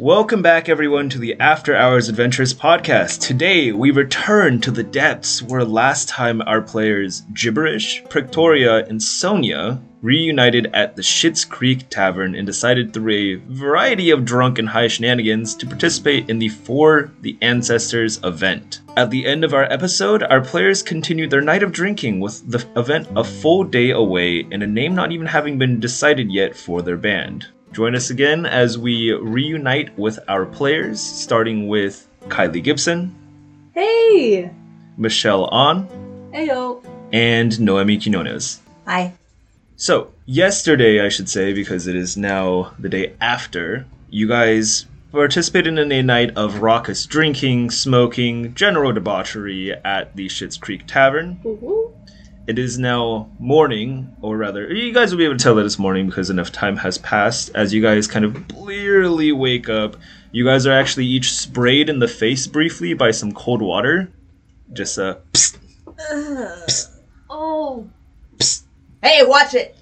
Welcome back, everyone, to the After Hours Adventures podcast. Today, we return to the depths where last time our players Gibberish, Prictoria, and Sonya reunited at the Schitt's Creek Tavern and decided through a variety of drunk and high shenanigans to participate in the For the Ancestors event. At the end of our episode, our players continued their night of drinking with the event a full day away and a name not even having been decided yet for their band. Join us again as we reunite with our players, starting with Kylie Gibson, Hey! Michelle Ahn, Heyo! and Noemi Quinones. Hi. So, yesterday, I should say, because it is now the day after, you guys participated in a night of raucous drinking, smoking, general debauchery at the Schitt's Creek Tavern. Woo-hoo. It is now morning, or rather, you guys will be able to tell that it's morning because enough time has passed. As you guys kind of blearily wake up, you guys are actually each sprayed in the face briefly by some cold water. Just uh, psst, Oh. Hey, watch it!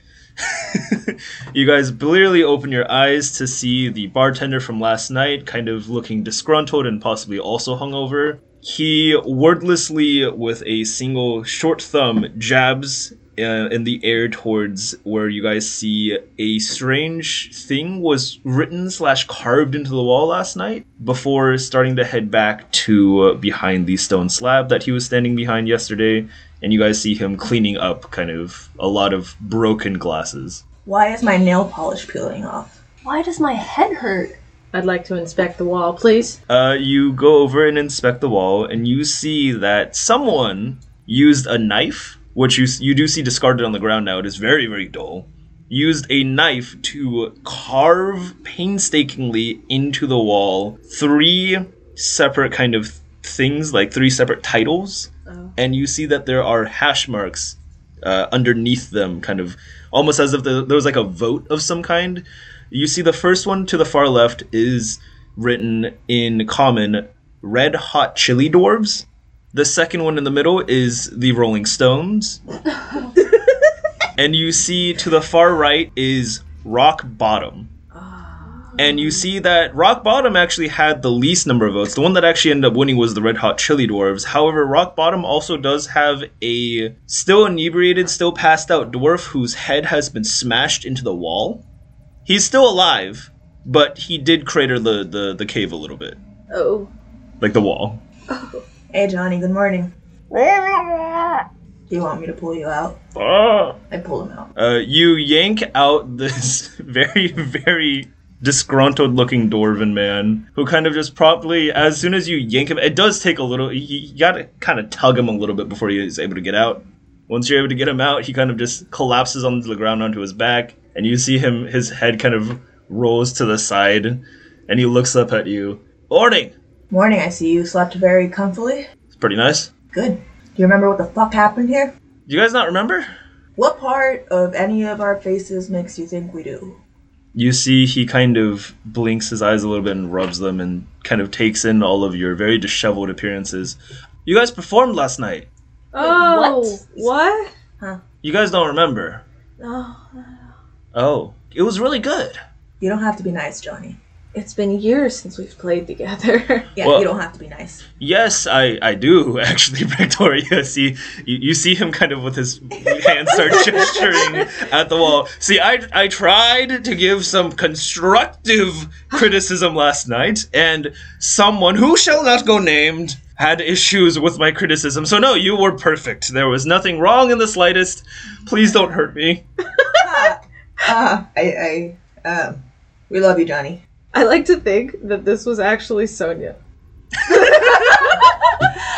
you guys blearily open your eyes to see the bartender from last night, kind of looking disgruntled and possibly also hungover. He wordlessly, with a single short thumb, jabs uh, in the air towards where you guys see a strange thing was written slash carved into the wall last night before starting to head back to uh, behind the stone slab that he was standing behind yesterday and you guys see him cleaning up kind of a lot of broken glasses Why is my nail polish peeling off? Why does my head hurt? I'd like to inspect the wall, please. uh, you go over and inspect the wall and you see that someone used a knife which you, you do see discarded on the ground now it is very very dull used a knife to carve painstakingly into the wall three separate kind of things like three separate titles Oh. and you see that there are hash marks uh, underneath them, kind of almost as if the, there was like a vote of some kind. You see the first one to the far left is written in common Red Hot Chili Dwarves. The second one in the middle is the Rolling Stones. and you see to the far right is Rock Bottom. And you see that Rock Bottom actually had the least number of votes. The one that actually ended up winning was the Red Hot Chili Dwarves. However, Rock Bottom also does have a still inebriated, still passed out dwarf whose head has been smashed into the wall. He's still alive, but he did crater the, the, the cave a little bit. Oh. Like the wall. Oh. Hey, Johnny, good morning. Do you want me to pull you out? Ah. I pull him out. Uh, you yank out this very, very disgruntled looking dwarven man who kind of just promptly, as soon as you yank him, it does take a little, you, you gotta kind of tug him a little bit before he is able to get out. Once you're able to get him out, he kind of just collapses onto the ground onto his back, and you see him, his head kind of rolls to the side, and he looks up at you. Morning! Morning, I see you slept very comfortably. It's pretty nice. Good. Do you remember what the fuck happened here? Do you guys not remember? What part of any of our faces makes you think we do? you see he kind of blinks his eyes a little bit and rubs them and kind of takes in all of your very disheveled appearances. You guys performed last night. Oh. What? Huh? You guys don't remember. Oh. Oh. It was really good. You don't have to be nice, Johnny. It's been years since we've played together. Yeah, Well- you don't have to be nice. Yes, I, I do, actually, Victoria. See, you, you see him kind of with his hands start gesturing at the wall. See, I, I tried to give some constructive criticism last night, and someone who shall not go named had issues with my criticism. So, no, you were perfect. There was nothing wrong in the slightest. Please don't hurt me. Ah, I, I, um, we love you, Johnny. I like to think that this was actually Sonya.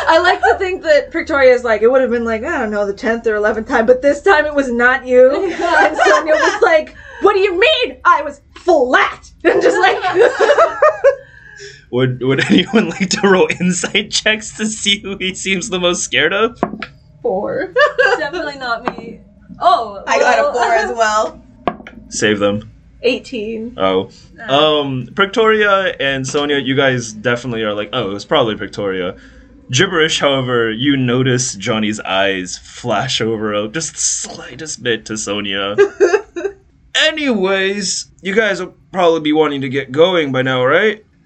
I like to think that Victoria is like, it would have been like, I don't know, the 10th or 11th time, but this time it was not you. And Sonya was like, What do you mean? I was flat. And just like, Would, would anyone like to roll insight checks to see who he seems the most scared of? four. Definitely not me. Oh, I got a well, four as well. Save them. 18. Oh. Um, Prictoria and Sonya, you guys definitely are like, oh, it was probably Prictoria. Gibberish, however, you notice Johnny's eyes flash over a just the slightest bit to Sonya. Anyways, you guys will probably be wanting to get going by now, right?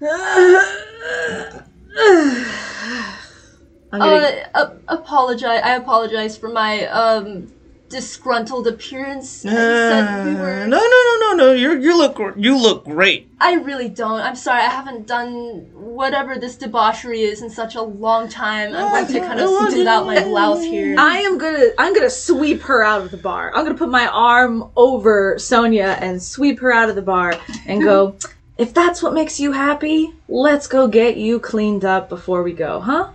I'm gonna, Uh, uh, apologize. I apologize for my um disgruntled appearance. I said we Uh, were. no, no, no, no, no. You you look you look great. I really don't. I'm sorry. I haven't done whatever this debauchery is in such a long time. I'm going to kind of smooth out my blouse here. I am gonna I'm gonna sweep her out of the bar. I'm gonna put my arm over Sonya and sweep her out of the bar and go, if that's what makes you happy, let's go get you cleaned up before we go, huh?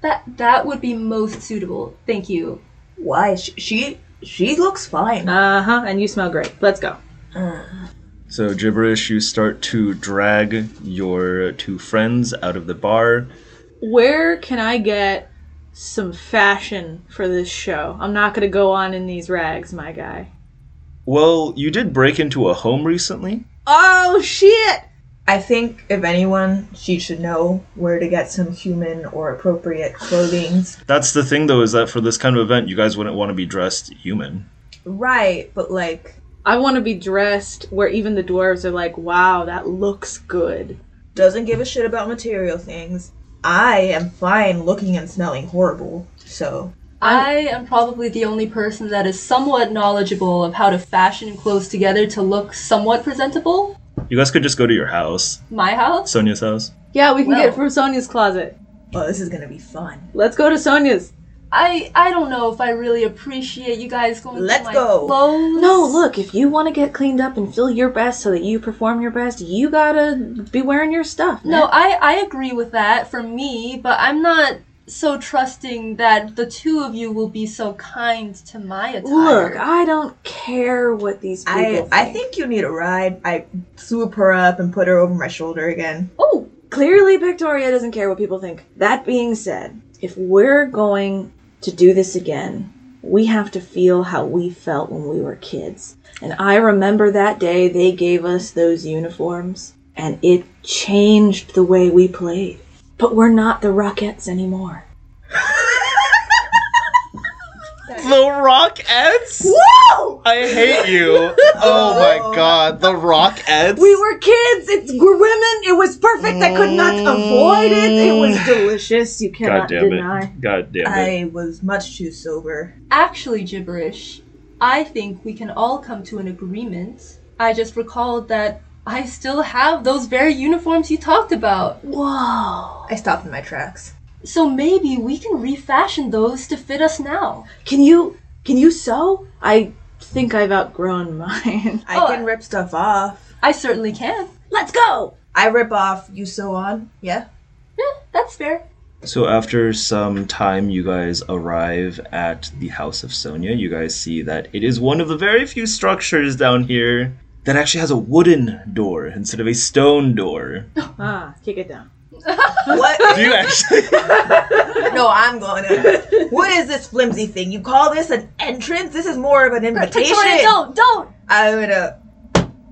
That that would be most suitable. Thank you. Why? She, she she looks fine. Uh-huh, and you smell great. Let's go. So gibberish, you start to drag your two friends out of the bar. Where can I get some fashion for this show? I'm not gonna go on in these rags, my guy. Well, you did break into a home recently. Oh shit! I think if anyone, she should know where to get some human or appropriate clothing. That's the thing, though, is that for this kind of event, you guys wouldn't want to be dressed human. Right, but like I want to be dressed where even the dwarves are like, "Wow, that looks good." doesn't give a shit about material things. I am fine looking and smelling horrible. So I am probably the only person that is somewhat knowledgeable of how to fashion clothes together to look somewhat presentable. You guys could just go to your house, My house? Sonya's house. Yeah, we can Well. get it from Sonya's closet. oh this is gonna be fun. Let's go to Sonya's. I I don't know if I really appreciate you guys going Let's through my go. clothes. No, look, if you want to get cleaned up and feel your best so that you perform your best, you gotta be wearing your stuff. No, man. I I agree with that for me, but I'm not so trusting that the two of you will be so kind to my attire. Look, I don't care what these people I think. I think you need a ride. I swoop her up and put her over my shoulder again. oh, Clearly, Victoria doesn't care what people think. That being said, if we're going to do this again, we have to feel how we felt when we were kids. And I remember that day they gave us those uniforms, and it changed the way we played. But we're not the Rockettes anymore. The Rockettes? Whoa! I hate you. Oh my god, the Rockettes. We were kids. It's we're women. It was perfect. I could not avoid it. It was mm. delicious. You cannot God damn deny. it. God damn it. I was much too sober. actually, gibberish. I think we can all come to an agreement. I just recalled that I still have those very uniforms you talked about. Whoa! I stopped in my tracks. So maybe we can refashion those to fit us now. Can you can you sew? I think I've outgrown mine. I Oh, can rip stuff off. I certainly can. Let's go. I rip off, you sew on. Yeah. Yeah, that's fair. So after some time, you guys arrive at the house of Sonya. You guys see that it is one of the very few structures down here that actually has a wooden door instead of a stone door. Ah, kick it down. What? Do you actually? no, I'm going to. What is this flimsy thing? You call this an entrance? This is more of an invitation. Victoria, don't, don't. I'm gonna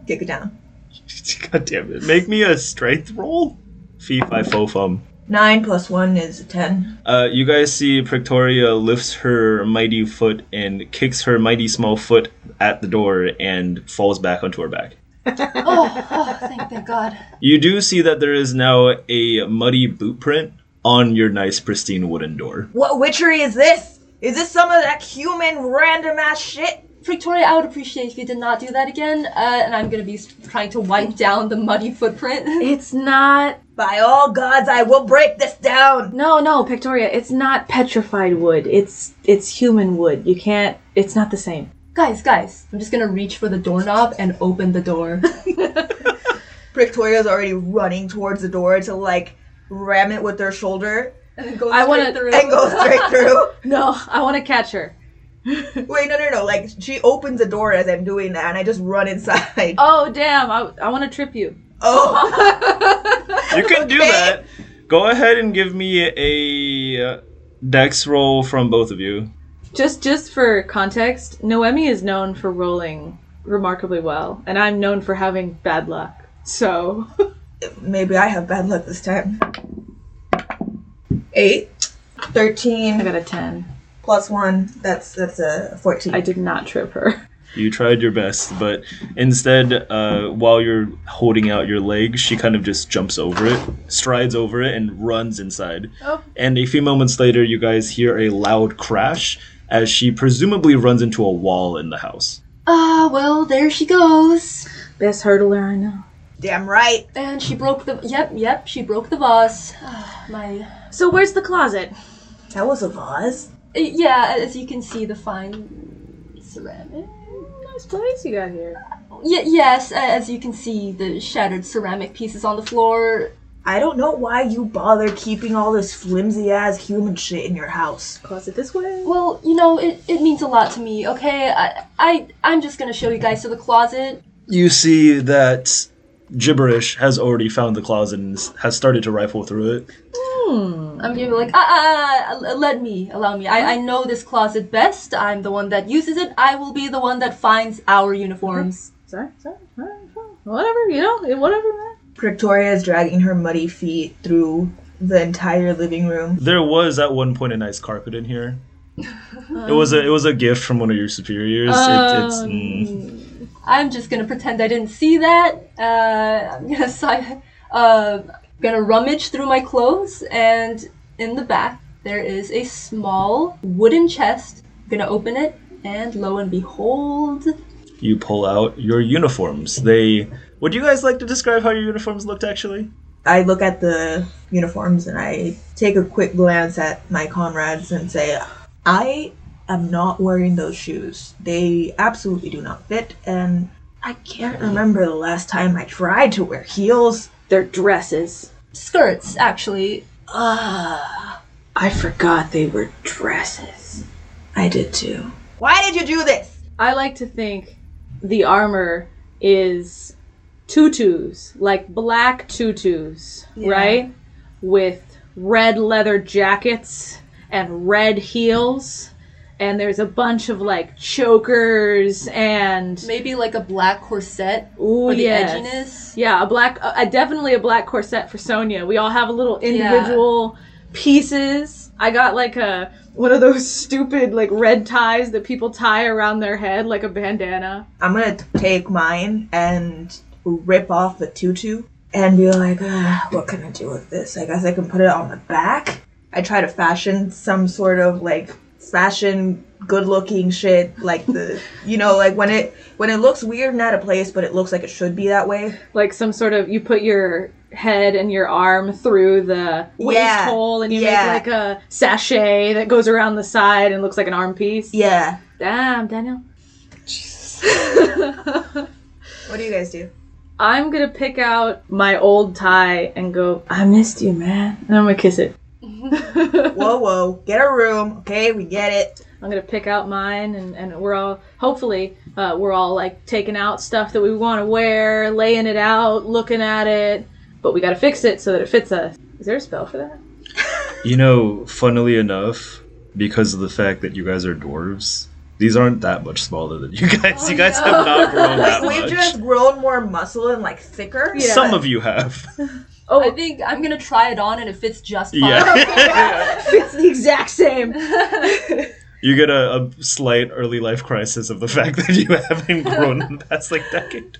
kick it down. God damn it! Make me a strength roll. Fee fi fo fum. Nine plus one is ten. Uh, you guys see Victoria lifts her mighty foot and kicks her mighty small foot at the door and falls back onto her back. Oh, oh thank, thank God. You do see that there is now a muddy boot print on your nice pristine wooden door. What witchery is this? Is this some of that human random ass shit? Victoria, I would appreciate if you did not do that again. Uh, and I'm gonna be trying to wipe down the muddy footprint. It's not. By all gods, I will break this down. No, no, Victoria. It's not petrified wood. It's it's human wood. You can't. It's not the same. Guys, guys, I'm just gonna reach for the doorknob and open the door. Victoria's already running towards the door to like ram it with her shoulder and then go I straight wanna- through. and go straight through. No, I want to catch her. Wait, no, no, no. Like she opens the door as I'm doing that, and I just run inside. Oh damn! I, I want to trip you. Oh, You can do Okay. that. Go ahead and give me a uh, dex roll from both of you. Just just for context, Noemi is known for rolling remarkably well, and I'm known for having bad luck. So maybe I have bad luck this time. Eight. Thirteen I got a ten. plus one. That's that's a fourteen. I did not trip her. You tried your best, but instead, uh, while you're holding out your leg, she kind of just jumps over it, strides over it, and runs inside. Oh. And a few moments later, you guys hear a loud crash as she presumably runs into a wall in the house. Ah, well, there she goes. Best hurdler I know. Damn right. And she broke the. Yep, yep, she broke the vase. Ah, My. So where's the closet? That was a vase. Uh, Yeah, as you can see, the fine ceramic. Nice place you got here. Y- yes, as you can see, the shattered ceramic pieces on the floor. I don't know why you bother keeping all this flimsy ass human shit in your house. Closet this way. Well, you know, it, it means a lot to me, okay? I, I, I'm just gonna show you guys to the closet. You see that Gibberish has already found the closet and has started to rifle through it. Hmm. I'm gonna be like, ah, ah, ah, let me, allow me. I, I know this closet best. I'm the one that uses it. I will be the one that finds our uniforms. Sorry, sorry. Alright, fine. Whatever, you know, whatever, man. Victoria is dragging her muddy feet through the entire living room. There was at one point a nice carpet in here. it was a it was a gift from one of your superiors. it, it's mm, I'm just gonna pretend I didn't see that. Uh, I'm gonna si- uh, gonna rummage through my clothes, and in the back there is a small wooden chest. I'm gonna open it, and lo and behold, you pull out your uniforms. They would you guys like to describe how your uniforms looked actually? I look at the uniforms and I take a quick glance at my comrades and say, I am not wearing those shoes. They absolutely do not fit, and I can't remember the last time I tried to wear heels. They're dresses. skirts actually. Ah, I forgot they were dresses. I did too. Why did you do this? I like to think the armor is tutus, like black tutus, Yeah. right? With red leather jackets and red heels. And there's a bunch of like chokers and Maybe like a black corset ooh for the yes. edginess. Yeah, a black, uh, definitely a black corset for Sonya. We all have a little individual pieces. I got like a one of those stupid like red ties that people tie around their head like a bandana. I'm gonna take mine and rip off the tutu and be like, ah, what can I do with this? I guess I can put it on the back. I try to fashion some sort of like fashion good looking shit like the you know like when it when it looks weird and out of place but it looks like it should be that way like some sort of you put your head and your arm through the waist Yeah, hole and you yeah. make like a sachet that goes around the side and looks like an arm piece. yeah Damn, Daniel. Jesus what do you guys do I'm gonna pick out my old tie and go, I missed you, man. And I'm gonna kiss it. whoa whoa get a room okay we get it I'm gonna pick out mine, and, and we're all hopefully uh, we're all like taking out stuff that we want to wear, laying it out, looking at it, but we gotta fix it so that it fits us. Is there a spell for that? You know, funnily enough, because of the fact that you guys are dwarves, these aren't that much smaller than you guys. Oh, you guys have not grown that much. we've much. just grown more muscle and like thicker Yeah. Some of you have. Oh, I think I'm gonna try it on and it fits just fine. Yeah. it's the exact same. you get a, a slight early life crisis of the fact that you haven't grown in the past like decade.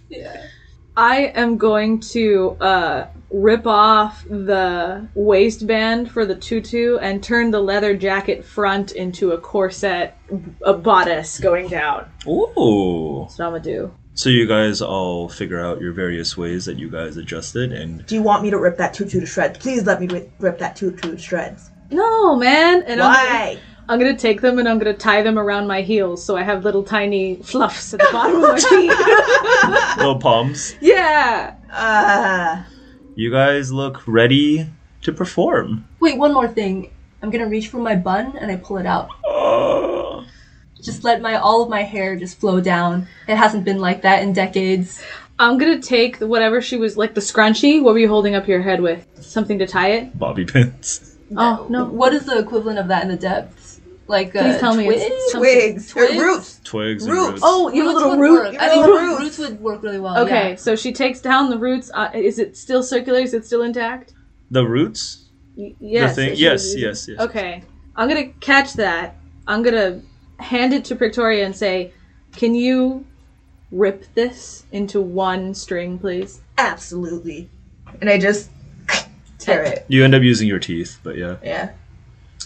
I am going to uh, rip off the waistband for the tutu and turn the leather jacket front into a corset, a bodice going down. Ooh. That's what I'm gonna do. So you guys all figure out your various ways that you guys adjusted, and do you want me to rip that tutu to shreds please let me rip that tutu to shreds No, man. And I'm gonna, why I'm gonna take them and I'm gonna tie them around my heels so I have little tiny fluffs at the bottom of my feet. little palms. yeah. uh You guys look ready to perform. Wait, one more thing. I'm gonna reach for my bun and I pull it out. Oh. Just let my all of my hair just flow down. It hasn't been like that in decades. I'm gonna take whatever she was like the scrunchie. What were you holding up your head with? Something to tie it? Bobby pins. Oh no. What is the equivalent of that in the depths? Like uh, Please tell me it's twigs? something- twigs, Twigs? or roots Twigs and Roots. roots. Oh, you have a Roots little would root. work. I think little roots. roots. would work really well. Okay, yeah. so she takes down the roots. Uh, is it still circular? Is it still intact? The roots? Y- yes. the thing? that she Yes, yes, yes. Okay, I'm gonna catch that. I'm gonna hand it to Victoria and say, Can you rip this into one string, please? Absolutely. And I just tear it. You end up using your teeth, but yeah. Yeah.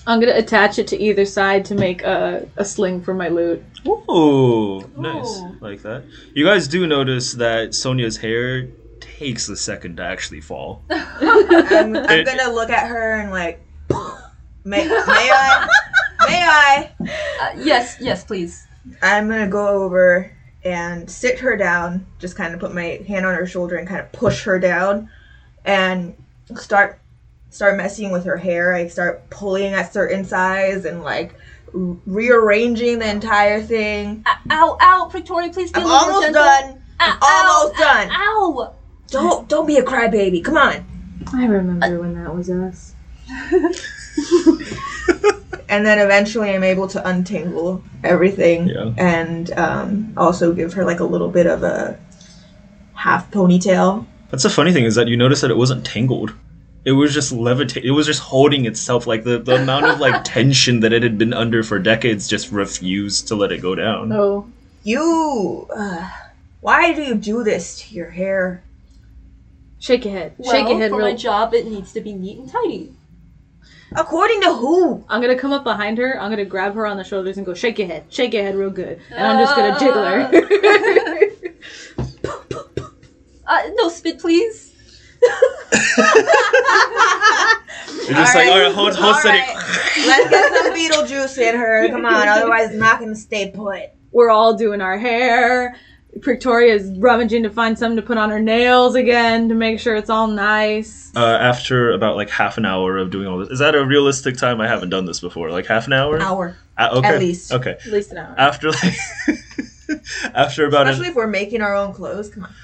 I'm gonna attach it to either side to make a, a sling for my loot. Ooh, nice. Ooh. Like that. You guys do notice that Sonya's hair takes a second to actually fall. I'm, I'm gonna look at her and like, may, may I? May I? Uh, yes, yes, please. I'm gonna go over and sit her down, just kind of put my hand on her shoulder and kind of push her down, and start start messing with her hair. I start pulling at certain size and like rearranging the entire thing. Uh, ow, ow, Victoria, please be I'm a little more almost gentle. done. Ow, almost ow, done. Ow! Don't don't be a crybaby. Come on. I remember when that was us. And then eventually I'm able to untangle everything Yeah. and um, also give her like a little bit of a half ponytail. That's the funny thing is that you notice that it wasn't tangled. It was just levitating. It was just holding itself. Like the, the amount of like tension that it had been under for decades just refused to let it go down. Oh, You, uh, why do you do this to your hair? shake your head. Well, shake your head for real. my job, it needs to be neat and tidy. According to who? I'm gonna come up behind her. I'm gonna grab her on the shoulders and go shake your head, shake your head real good, and I'm just gonna jiggle her. Uh, no spit, please. You're just like, all right, hold, hold all steady. right. Let's get some Beetlejuice in her. Come on, otherwise it's not gonna stay put. We're all doing our hair. Victoria's rummaging to find something to put on her nails again to make sure it's all nice. Uh, after about like half an hour of doing all this, is that a realistic time? I haven't done this before. Like half an hour. Hour, Uh, okay. at least. Okay. At least an hour. After like after about especially an, if we're making our own clothes. Come on.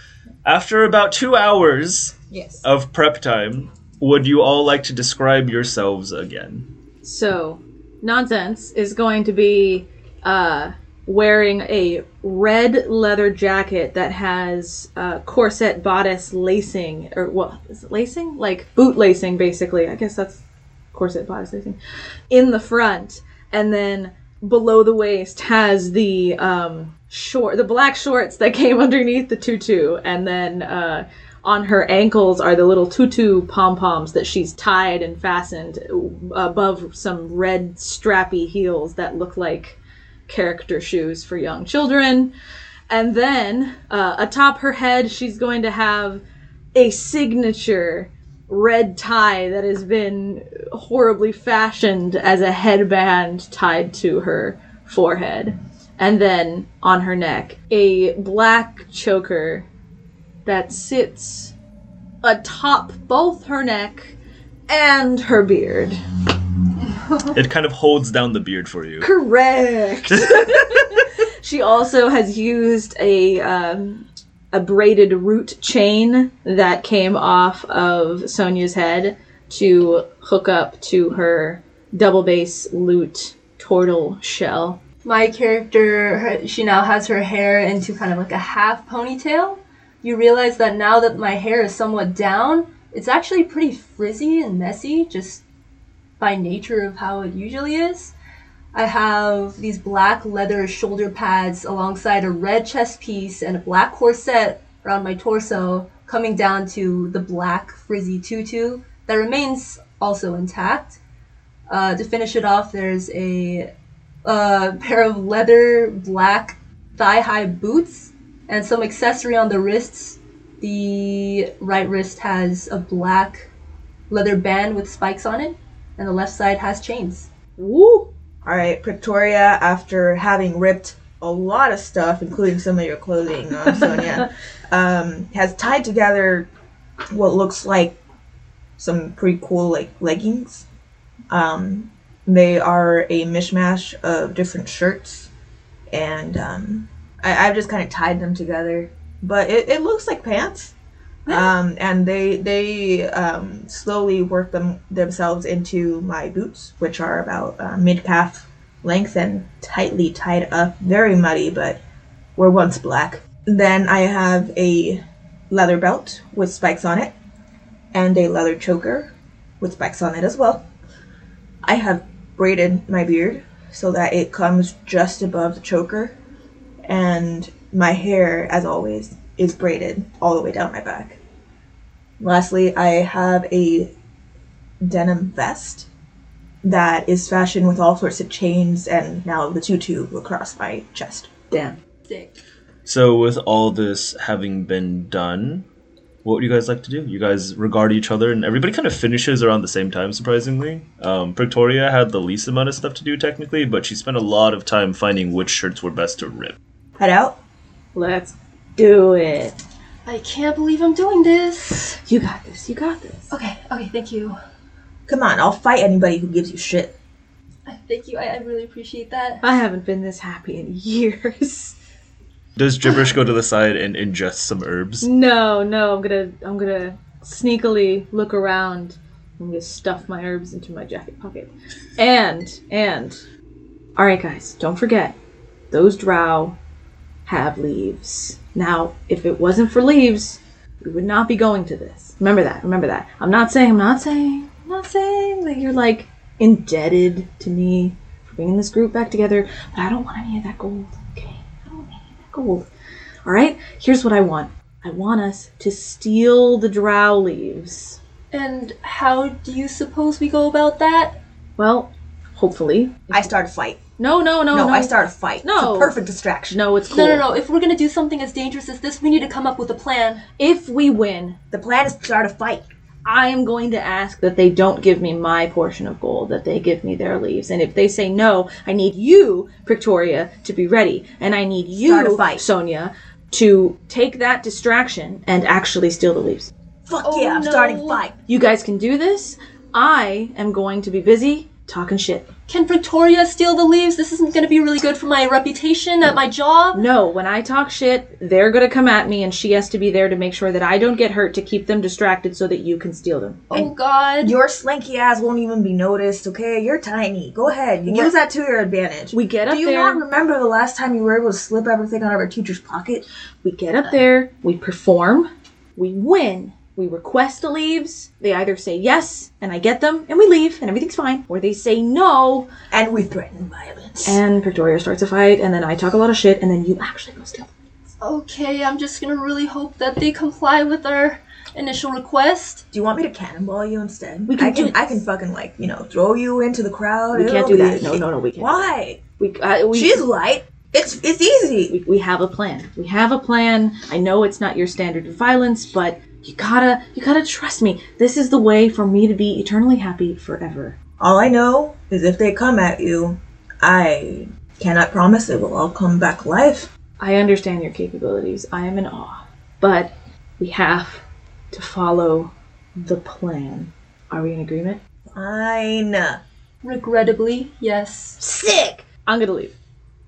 after about two hours Yes. of prep time, would you all like to describe yourselves again? So, nonsense is going to be uh, wearing a red leather jacket that has uh, corset bodice lacing, or what is it lacing? Like boot lacing, basically. I guess that's corset bodice lacing in the front, and then below the waist has the um, short, the black shorts that came underneath the tutu, and then. Uh, on her ankles are the little tutu pom poms that she's tied and fastened above some red strappy heels that look like character shoes for young children. And then uh, atop her head, she's going to have a signature red tie that has been horribly fashioned as a headband tied to her forehead. And then on her neck, a black choker that sits atop both her neck and her beard. It kind of holds down the beard for you. Correct. she also has used a um, a braided root chain that came off of Sonya's head to hook up to her double bass lute tortle shell. My character, her, she now has her hair into kind of like a half ponytail. You realize that now that my hair is somewhat down, it's actually pretty frizzy and messy, just by nature of how it usually is. I have these black leather shoulder pads alongside a red chest piece and a black corset around my torso, coming down to the black frizzy tutu that remains also intact. Uh, to finish it off, there's a a pair of leather black thigh high boots and some accessory on the wrists. The right wrist has a black leather band with spikes on it, and the left side has chains. Woo! All right, Victoria. After having ripped a lot of stuff, including some of your clothing, um, Sonya, um, has tied together what looks like some pretty cool like leggings. Um, they are a mishmash of different shirts, and um, I, I've just kind of tied them together. But it, it looks like pants. Um, and they they um, slowly work them themselves into my boots, which are about uh, mid calf length and tightly tied up, very muddy, but were once black. Then I have a leather belt with spikes on it, and a leather choker with spikes on it as well. I have braided my beard so that it comes just above the choker, and my hair, as always, is braided all the way down my back. Lastly, I have a denim vest that is fashioned with all sorts of chains, and now the tutu across my chest. Damn. Sick. So, with all this having been done, what would you guys like to do? You guys regard each other, and everybody kind of finishes around the same time, surprisingly. Um, Victoria had the least amount of stuff to do, technically, but she spent a lot of time finding which shirts were best to rip. Head out. Let's do it. I can't believe I'm doing this. You got this. You got this. Okay, okay, thank you. Come on, I'll fight anybody who gives you shit. Thank you. I, I really appreciate that. I haven't been this happy in years. Does Gibberish go to the side and ingest some herbs? No, no, I'm gonna I'm gonna sneakily look around. I'm gonna stuff my herbs into my jacket pocket. And and Alright guys, don't forget, those drow have leaves. Now, if it wasn't for leaves, we would not be going to this. Remember that, remember that. I'm not saying I'm not saying I'm not saying that you're like indebted to me for bringing this group back together, but I don't want any of that gold, okay? I don't want any of that gold. All right, here's what I want. I want us to steal the drow leaves. And how do you suppose we go about that? Well, hopefully. I start a fight. No, no, no, No, no. I start a fight. No. It's a perfect distraction. No, it's cool. No, no, no. If we're gonna do something as dangerous as this, we need to come up with a plan. If we win, The plan is to start a fight. I am going to ask that they don't give me my portion of gold, that they give me their leaves. And if they say no, I need you, Victoria, to be ready. And I need Start a you, fight. Sonya, to take that distraction and actually steal the leaves. Fuck Oh, yeah, I'm no. starting a fight. You guys can do this. I am going to be busy talking shit. Can Victoria steal the leaves? This isn't gonna be really good for my reputation at my job. No, when I talk shit, they're gonna come at me, and she has to be there to make sure that I don't get hurt to keep them distracted so that you can steal them. Oh God. Your slinky ass won't even be noticed, okay? You're tiny. Go ahead. You use that to your advantage. We get up there. Do you there. not remember the last time you were able to slip everything out of our teacher's pocket? We get up there, we perform, we win, we request the leaves. They either say yes, and I get them, and we leave, and everything's fine, or they say no, And we threaten violence. and Victoria starts a fight, and then I talk a lot of shit, and then you actually go steal. Okay, I'm just gonna really hope that they comply with our initial request. do you want me to cannonball you instead? We can I can. do- I can fucking like you know throw you into the crowd. We can't be do that that. No, no, no, we can't. Why? We, uh, we, She's light. It's it's easy. we, we have a plan. We have a plan. I know it's not your standard of violence, but you gotta, you gotta trust me. This is the way for me to be eternally happy forever. All I know is if they come at you, I cannot promise it will all come back alive. I understand your capabilities. I am in awe. But we have to follow the plan. Are we in agreement? Fine. Regrettably, yes. Sick. I'm gonna leave.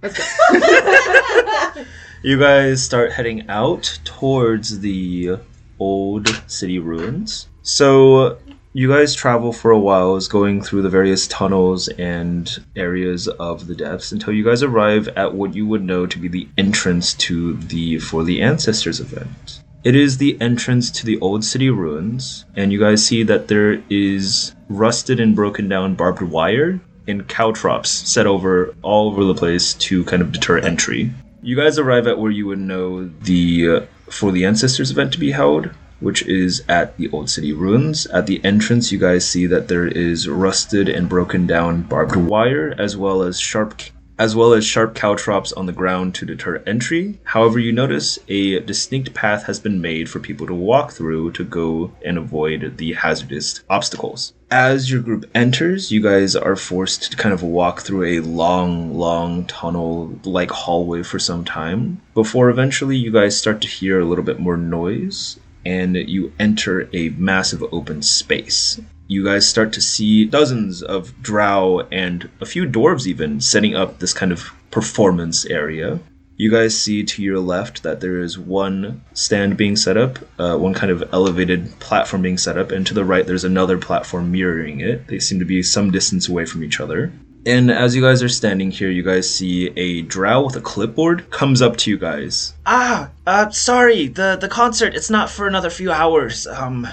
Let's go. You guys start heading out towards the old city ruins. So you guys travel for a while, is going through the various tunnels and areas of the depths until you guys arrive at what you would know to be the entrance to the For the Ancestors event. It is the entrance to the old city ruins, and you guys see that there is rusted and broken down barbed wire and caltrops set over all over the place to kind of deter entry. You guys arrive at where you would know the For the Ancestors event to be held, which is at the Old City Ruins. At the entrance, you guys see that there is rusted and broken down barbed wire, as well as sharp as well as sharp caltrops on the ground to deter entry. However, you notice a distinct path has been made for people to walk through to go and avoid the hazardous obstacles. As your group enters, you guys are forced to kind of walk through a long, long tunnel like hallway for some time before eventually you guys start to hear a little bit more noise and you enter a massive open space you guys start to see dozens of drow and a few dwarves even setting up this kind of performance area. You guys see to your left that there is one stand being set up, uh, one kind of elevated platform being set up, and to the right there's another platform mirroring it. They seem to be some distance away from each other. And as you guys are standing here, you guys see a drow with a clipboard comes up to you guys. Ah, uh, sorry. The the concert it's not for another few hours. Um.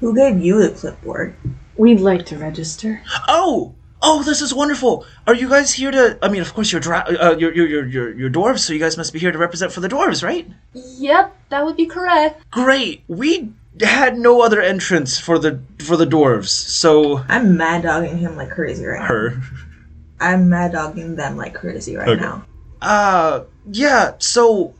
Who gave you the clipboard? We'd like to register. Oh, Oh, this is wonderful. Are you guys here to? I mean, of course you're dra- uh, you're, you're you're you're you're dwarves, so you guys must be here to represent for the dwarves, right? Yep, that would be correct. Great. We had no other entrance for the for the dwarves, so I'm mad dogging him like crazy right now. Her. I'm mad dogging them like crazy right Okay. now. uh yeah. So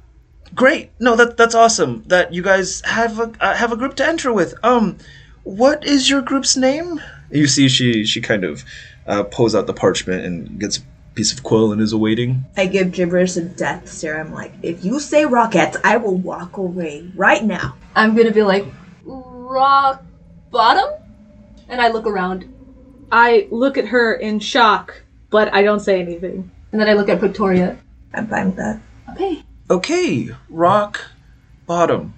great. No, that that's awesome. That you guys have a uh, have a group to enter with. Um, what is your group's name? You see, she she kind of uh, pulls out the parchment and gets a piece of quill and is awaiting. I give gibberish and death stare. I'm like, if you say rockets, I will walk away right now. I'm gonna be like, rock bottom? And I look around. I look at her in shock, but I don't say anything. And then I look at Victoria. I'm fine with that. Okay. Okay, rock bottom.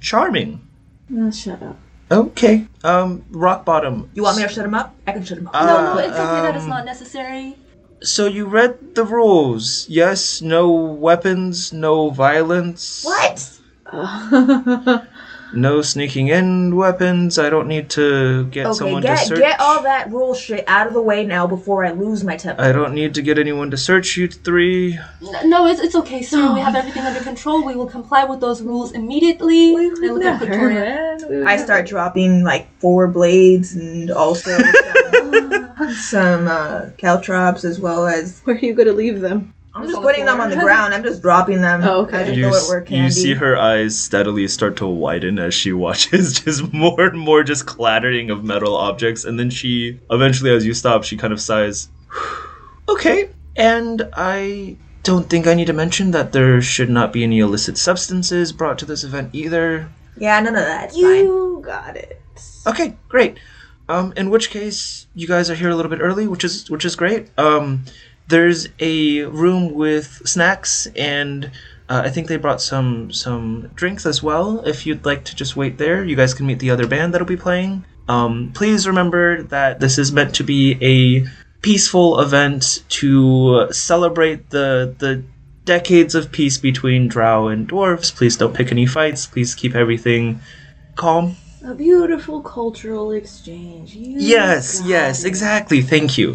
Charming. Oh, shut up. Okay. Um, rock bottom. You want me to shut him up? I can shut him up. no, no, it's okay that it's um, not necessary. So you read the rules. Yes, no weapons, no violence. what? No sneaking in weapons. I don't need to get Okay, someone to get search. get all that rule shit out of the way now before I lose my temper. I don't need to get anyone to search you three. No, it's, it's okay, sir. We have everything under control. We will comply with those rules immediately. I look at Victoria. I start dropping like four blades and also some, some uh, caltrops as well as Where are you going to leave them? I'm Just just on the putting them on the ground. I'm just dropping them. Oh, okay. as if You, though it s- you see her eyes steadily start to widen as she watches just more and more just clattering of metal objects, and then she eventually, as you stop, she kind of sighs. Okay. And I don't think I need to mention that there should not be any illicit substances brought to this event either. Yeah, none of that. It's fine. You got it. Okay, great. Um, in which case, you guys are here a little bit early, which is which is great. Um, there's a room with snacks, and uh, I think they brought some some drinks as well. If you'd like to just wait there, you guys can meet the other band that'll be playing. Um, please remember that this is meant to be a peaceful event to celebrate the the decades of peace between Drow and dwarves. Please don't pick any fights. Please keep everything calm. A beautiful cultural exchange. You Yes, yes, it. exactly. Thank you.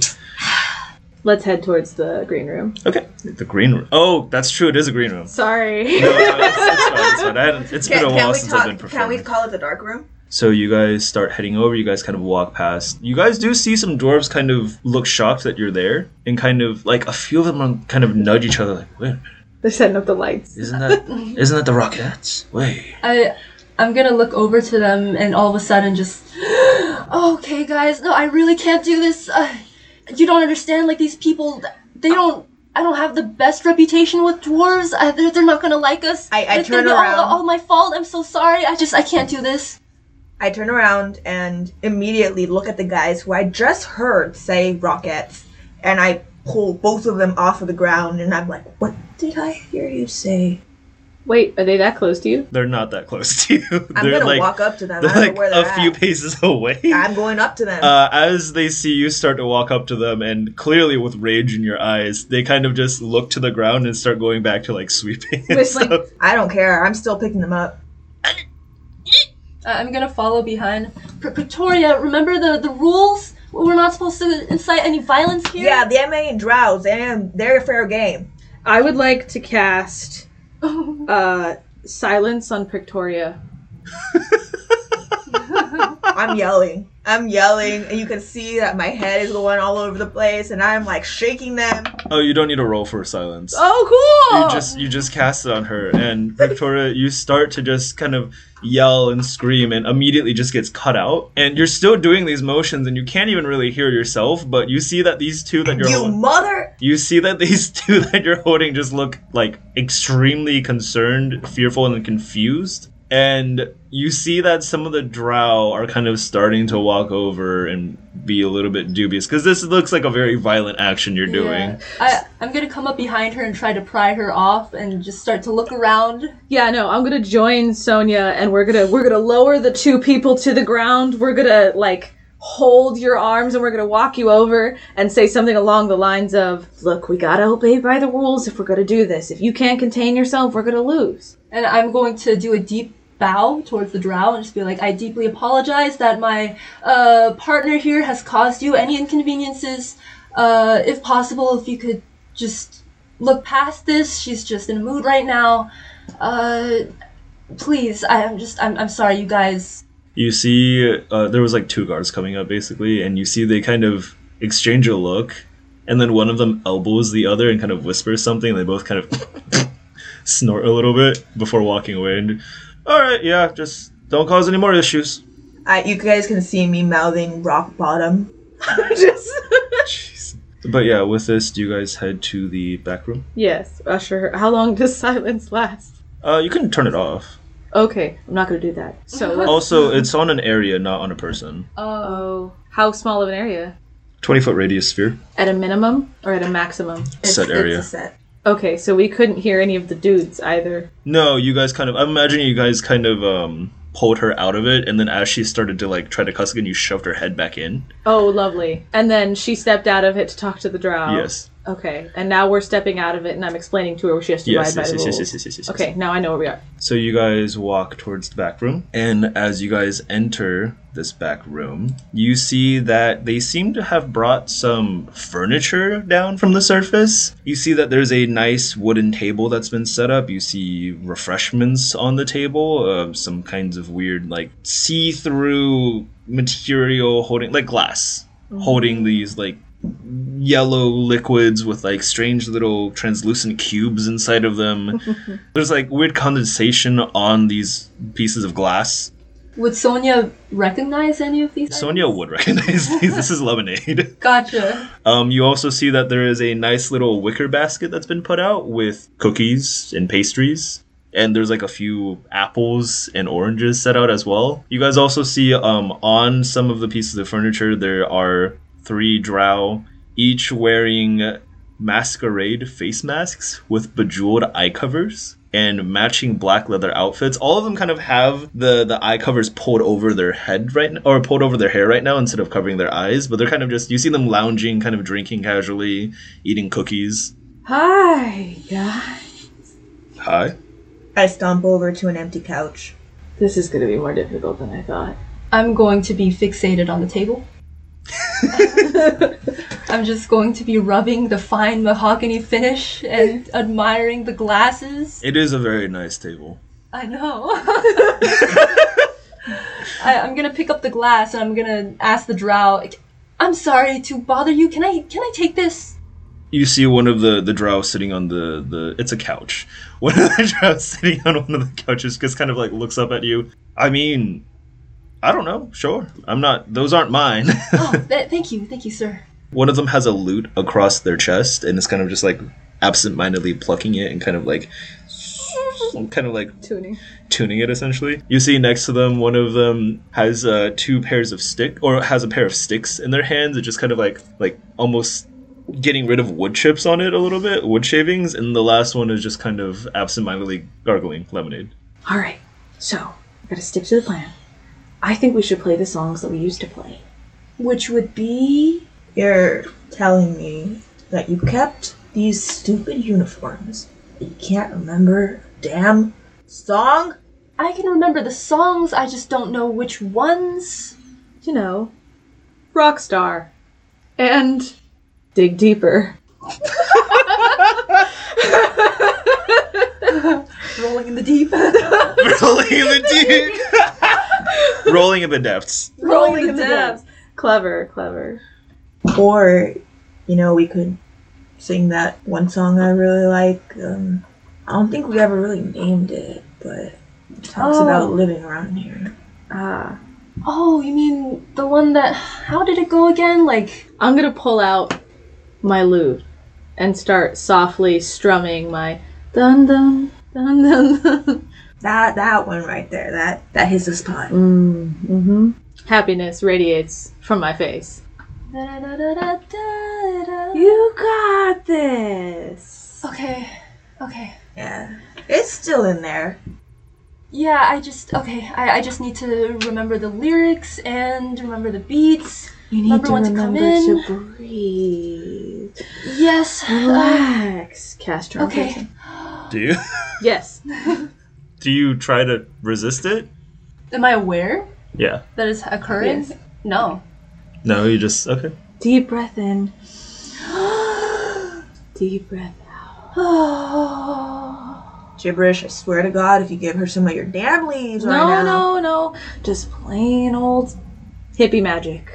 Let's head towards the green room. Okay, the green room. Oh, that's true. It is a green room. Sorry. No, no, it's, it's fine. It's fine. I hadn't- it's been a while we since I've been talk? Can we call it the dark room? So you guys start heading over. You guys kind of walk past. You guys do see some dwarves kind of look shocked that you're there, and kind of like a few of them are kind of nudge each other like, "Wait, They're setting up the lights. Isn't that isn't that the Rockettes? Wait. I I'm gonna look over to them and all of a sudden just okay guys no I really can't do this uh, you don't understand like these people they don't I don't have the best reputation with dwarves. Uh, they're, they're not gonna like us. I- I turn around. all, all my fault. I'm so sorry. I just I can't do this. I turn around and immediately look at the guys who I just heard say rockets, and I pull both of them off of the ground, and I'm like, "What did I hear you say?" Wait, are they that close to you? they're not that close to you. I'm they're gonna like walk up to them. They're don't like know where they're a few paces away. I'm going up to them. Uh, as they see you start to walk up to them, and clearly with rage in your eyes, they kind of just look to the ground and start going back to like sweeping and Whistling. stuff. I don't care. I'm still picking them up. uh, I'm gonna follow behind Pr- Victoria remember the the rules we're not supposed to incite any violence here Yeah, them ain't drows. They're they're fair game. I would like to cast uh, silence on Prictoria. I'm yelling. I'm yelling, and you can see that my head is going all over the place, and I'm like shaking them. Oh, you don't need to roll for silence. Oh, cool! You just you just cast it on her, and Victoria, you start to just kind of yell and scream, and immediately just gets cut out. And you're still doing these motions, and you can't even really hear yourself. But you see that these two that you're You holding, mother! you see that these two that you're holding just look like extremely concerned, fearful, and confused. And you see that some of the drow are kind of starting to walk over and be a little bit dubious because this looks like a very violent action you're doing. Yeah. I, I'm gonna come up behind her and try to pry her off and just start to look around. Yeah, no, I'm gonna join Sonya, and we're gonna we're gonna lower the two people to the ground. We're gonna like hold your arms, and we're gonna walk you over and say something along the lines of, "Look, we gotta obey by the rules if we're gonna do this. If you can't contain yourself, we're gonna lose." And I'm going to do a deep bow towards the drow and just be like, I deeply apologize that my uh, partner here has caused you any inconveniences. Uh, if possible, if you could just look past this, she's just in a mood right now. Uh, please, I, I'm just, I'm, I'm sorry, you guys. You see, uh, there was like two guards coming up basically, and you see they kind of exchange a look, and then one of them elbows the other and kind of whispers something. And they both kind of snort a little bit before walking away. And all right, yeah, just don't cause any more issues. I, you guys can see me mouthing rock bottom. Just Jeez. But yeah, with this, do you guys head to the back room? yes, usher. How long does silence last? Uh, you can turn it off. Okay, I'm not gonna do that. So let's. Also, it's on an area, not on a person. Oh, how small of an area? Twenty foot radius sphere. At a minimum or at a maximum? it's, Set area. It's a set. Okay, so we couldn't hear any of the dudes either. No, you guys kind of. I'm imagining you guys kind of um pulled her out of it, and then as she started to like try to cuss again, you shoved her head back in. Oh, lovely. And then she stepped out of it to talk to the drow. Yes. Okay, and now we're stepping out of it, and I'm explaining to her she has to Yes. abide Yes. by Yes. the Yes. rules. Yes. Yes. Yes. yes. Okay, now I know where we are. So you guys walk towards the back room, and as you guys enter this back room, you see that they seem to have brought some furniture down from the surface. You see that there's a nice wooden table that's been set up. You see refreshments on the table, uh, some kinds of weird, like see-through material holding, like glass, holding these like yellow liquids with like strange little translucent cubes inside of them. There's like weird condensation on these pieces of glass. Would Sonya recognize any of these? Sonya would recognize these. This is lemonade. Gotcha. Um, you also see that there is a nice little wicker basket that's been put out with cookies and pastries. And there's like a few apples and oranges set out as well. You guys also see um, on some of the pieces of furniture there are three drow, each wearing masquerade face masks with bejeweled eye covers and matching black leather outfits. All of them kind of have the the eye covers pulled over their head right now, or pulled over their hair right now instead of covering their eyes. But they're kind of just you see them lounging, kind of drinking casually, eating cookies. Hi, guys. Hi. I stomp over to an empty couch. This is gonna be more difficult than I thought. I'm going to be fixated on the table. I'm just going to be rubbing the fine mahogany finish and admiring the glasses. It is a very nice table. I know. I, I'm gonna pick up the glass and I'm gonna ask the drow. I'm sorry to bother you. Can I can I take this? You see one of the the drow sitting on the the it's a couch. One of the drow sitting on one of the couches just kind of like looks up at you. I mean, I don't know. Sure, I'm not. Those aren't mine. Oh, th- thank you, thank you, sir. One of them has a lute across their chest, and it's kind of just like absent-mindedly plucking it and kind of like, kind of like Tuning. tuning it essentially. You see next to them, one of them has uh, two pairs of stick, or has a pair of sticks in their hands. It just kind of like like almost getting rid of wood chips on it a little bit, wood shavings, and the last one is just kind of absent-mindedly gargling lemonade. All right, so we gotta stick to the plan. I think we should play the songs that we used to play. Which would be You're telling me that you kept these stupid uniforms, but you can't remember a damn song? I can remember the songs. I just don't know which ones. You know, Rockstar and Dig Deeper. Rolling in the deep. Rolling in the deep. Rolling in the depths. Rolling in the depths. Clever, clever. Or, you know, we could sing that one song I really like. Um, I don't think we ever really named it, but it talks Oh. about living around here. Ah. Oh, you mean the one that? How did it go again? Like I'm gonna pull out my lute and start softly strumming my dun dun dun dun dun. That that one right there, that that hits the spot. Mm, hmm Happiness radiates from my face. Da-da-da-da-da-da. You got this. Okay, okay. Yeah, it's still in there. Yeah, I just okay. I, I just need to remember the lyrics and remember the beats. You need Remember to when to come in. to breathe. Yes. Relax. Cast okay. translation. Do you? Yes. do you try to resist it? Am I aware Yeah. that it's occurring? Yes. No. No, you just okay. Deep breath in. Deep breath out. Gibberish, I swear to God, if you give her some of your damn leaves right now. No, no, no. Just plain old hippie magic.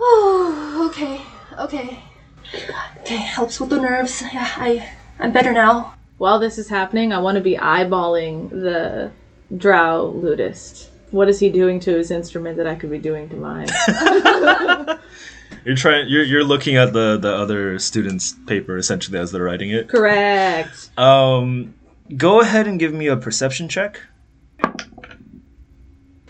Oh, okay, okay. Okay, helps with the nerves. Yeah, I, I'm better now. While this is happening, I want to be eyeballing the drow lutist. What is he doing to his instrument that I could be doing to mine? You're trying. You're you're looking at the the other students' paper essentially as they're writing it. Correct. Um, go ahead and give me a perception check.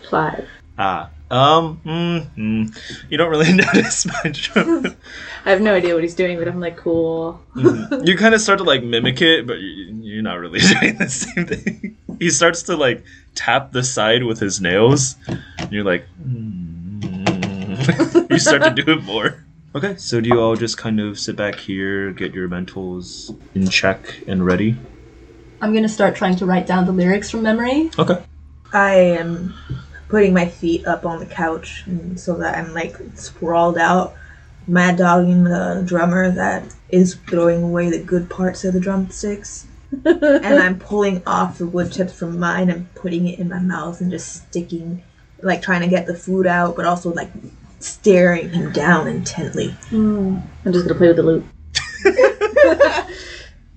Five. Ah. Um. Mm, mm, you don't really notice much. I have no idea what he's doing, but I'm like, cool. you kind of start to like mimic it, but you- you're not really doing the same thing. He starts to like tap the side with his nails. And you're like, mm. you start to do it more. Okay, so do you all just kind of sit back here, get your mentals in check and ready? I'm gonna start trying to write down the lyrics from memory. Okay. I am putting my feet up on the couch so that I'm like sprawled out, mad dogging the drummer that is throwing away the good parts of the drumsticks. and I'm pulling off the wood chips from mine and putting it in my mouth and just sticking, like trying to get the food out, but also like staring him down intently. Mm. I'm just gonna play with the loop.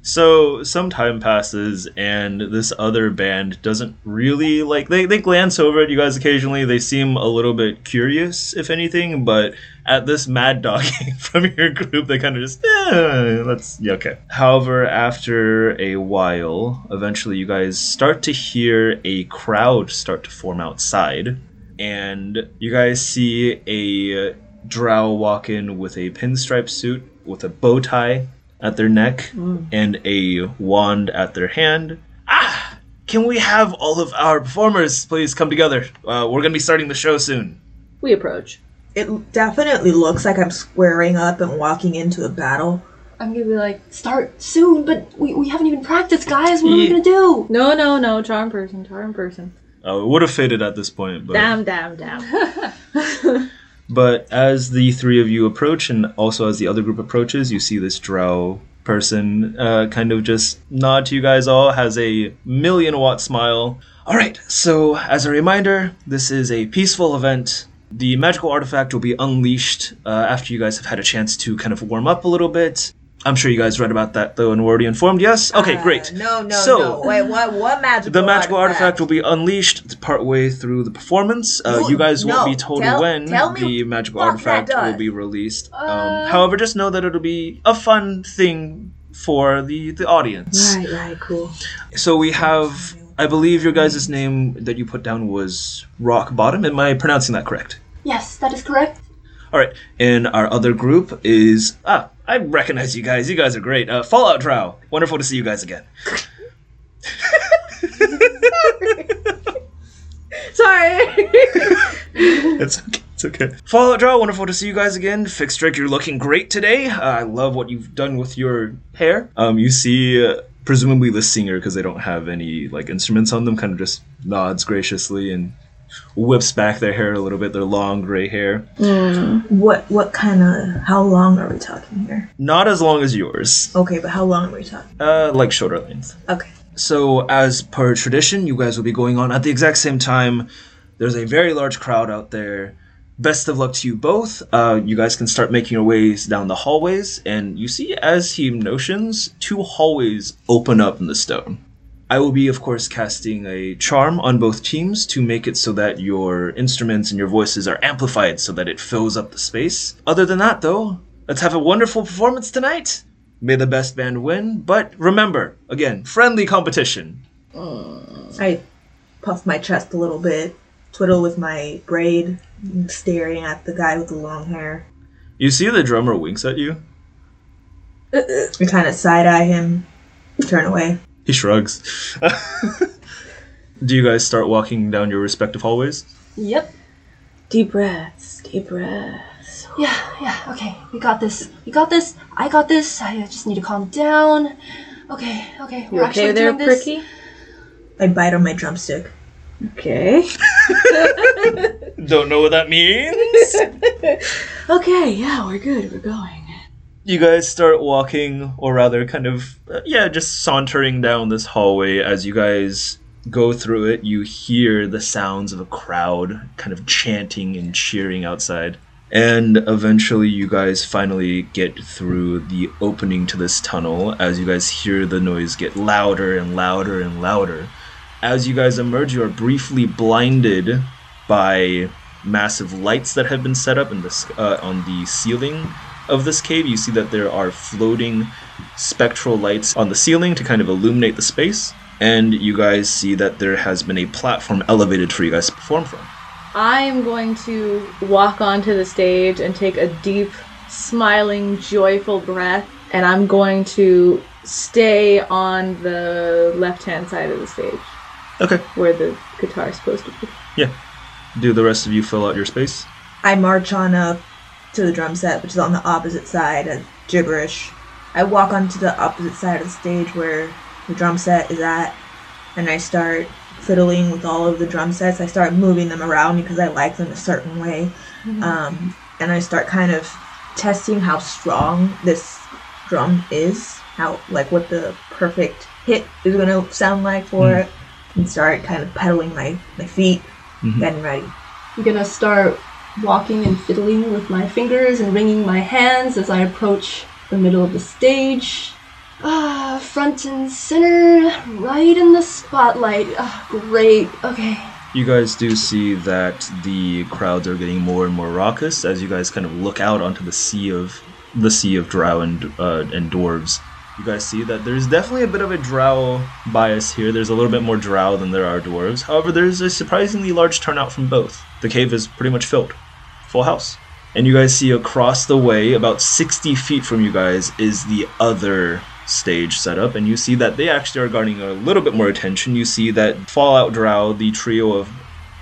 So some time passes, and this other band doesn't really like. They they glance over at you guys occasionally. They seem a little bit curious, if anything. But at this mad dogging from your group, they kind of just eh, yeah, okay. However, after a while, eventually you guys start to hear a crowd start to form outside, and you guys see a drow walk in with a pinstripe suit with a bow tie at their neck and a wand at their hand. Ah! Can we have all of our performers please come together? Uh, we're gonna be starting the show soon. We approach. It definitely looks like I'm squaring up and walking into a battle. I'm gonna be like, start soon, but we, we haven't even practiced, guys. What are we gonna do? No, no, no. Charm person, charm person. Uh, it would have faded at this point, but Damn, damn, damn. but as the three of you approach, and also as the other group approaches, you see this drow person uh, kind of just nod to you guys all, has a million watt smile. All right, so as a reminder, this is a peaceful event. The magical artifact will be unleashed uh, after you guys have had a chance to kind of warm up a little bit. I'm sure you guys read about that though and were already informed. Yes. Okay, Uh, great. No, no, So- no. Wait, what? What magical? The magical artifact will be unleashed partway through the performance. Uh, Ooh, you guys won't be told Tell- when tell the magical artifact will be released. Uh, um, however, just know that it'll be a fun thing for the, the audience. Right, right, cool. So we have, I believe your guys' name that you put down was Rock Bottom. Am I pronouncing that correct? Yes, that is correct. All right. And our other group is ah, I recognize you guys. You guys are great. Uh, Fallout Drow. Wonderful to see you guys again. Sorry. It's okay. It's okay. Fallout Drow, wonderful to see you guys again. Fixed Drake, you're looking great today. Uh, I love what you've done with your hair. Um, you see, uh, presumably the singer, because they don't have any like instruments on them, kind of just nods graciously and whips back their hair a little bit, their long gray hair. What? What kind of? How long are we talking here? Not as long as yours, Okay, but how long are we talking? uh, like shoulder length. Okay. So, as per tradition, you guys will be going on at the exact same time. There's a very large crowd out there. Best of luck to you both. Uh, you guys can start making your ways down the hallways, and you see, as he notions, two hallways open up in the stone. I will be, of course, casting a charm on both teams to make it so that your instruments and your voices are amplified so that it fills up the space. Other than that, though, let's have a wonderful performance tonight. May the best band win, but remember, again, friendly competition. I puff my chest a little bit, twiddle with my braid, staring at the guy with the long hair. You see the drummer winks at you. I kind of side eye him, turn away. He shrugs. Do you guys start walking down your respective hallways? Yep. deep breaths. Deep breaths. Yeah, yeah, okay. We got this. We got this. I got this. I just need to calm down. Okay, okay. We're okay actually there, doing this. Pricky? I bite on my drumstick. Okay. Don't know what that means. okay, yeah, we're good. We're going. You guys start walking, or rather, kind of, uh, yeah, just sauntering down this hallway. As you guys go through it, you hear the sounds of a crowd kind of chanting and cheering outside. And eventually, you guys finally get through the opening to this tunnel as you guys hear the noise get louder and louder and louder. As you guys emerge, you are briefly blinded by massive lights that have been set up in this uh, on the ceiling of this cave. You see that there are floating spectral lights on the ceiling to kind of illuminate the space, and you guys see that there has been a platform elevated for you guys to perform from. I am going to walk onto the stage and take a deep, smiling, joyful breath, and I'm going to stay on the left hand side of the stage Okay. where the guitar is supposed to be. Yeah. Do the rest of you fill out your space? I march on up to the drum set, which is on the opposite side of gibberish. I walk onto the opposite side of the stage where the drum set is at, and I start fiddling with all of the drum sets. I start moving them around because I like them a certain way. Um, and I start kind of testing how strong this drum is, how, like, what the perfect hit is going to sound like for Mm. it, and start kind of pedaling my, my feet, Mhm. getting ready. I'm gonna start walking and fiddling with my fingers and wringing my hands as I approach the middle of the stage. Ah, front and center, right in the spotlight. Ah, great. Okay. You guys do see that the crowds are getting more and more raucous as you guys kind of look out onto the sea of the sea of drow and uh, and dwarves. You guys see that there's definitely a bit of a drow bias here. There's a little bit more drow than there are dwarves. However, there's a surprisingly large turnout from both. The cave is pretty much filled, full house. And you guys see across the way, about 60 feet from you guys, is the other stage setup, and you see that they actually are garnering a little bit more attention. You see that Fallout Drow, the trio of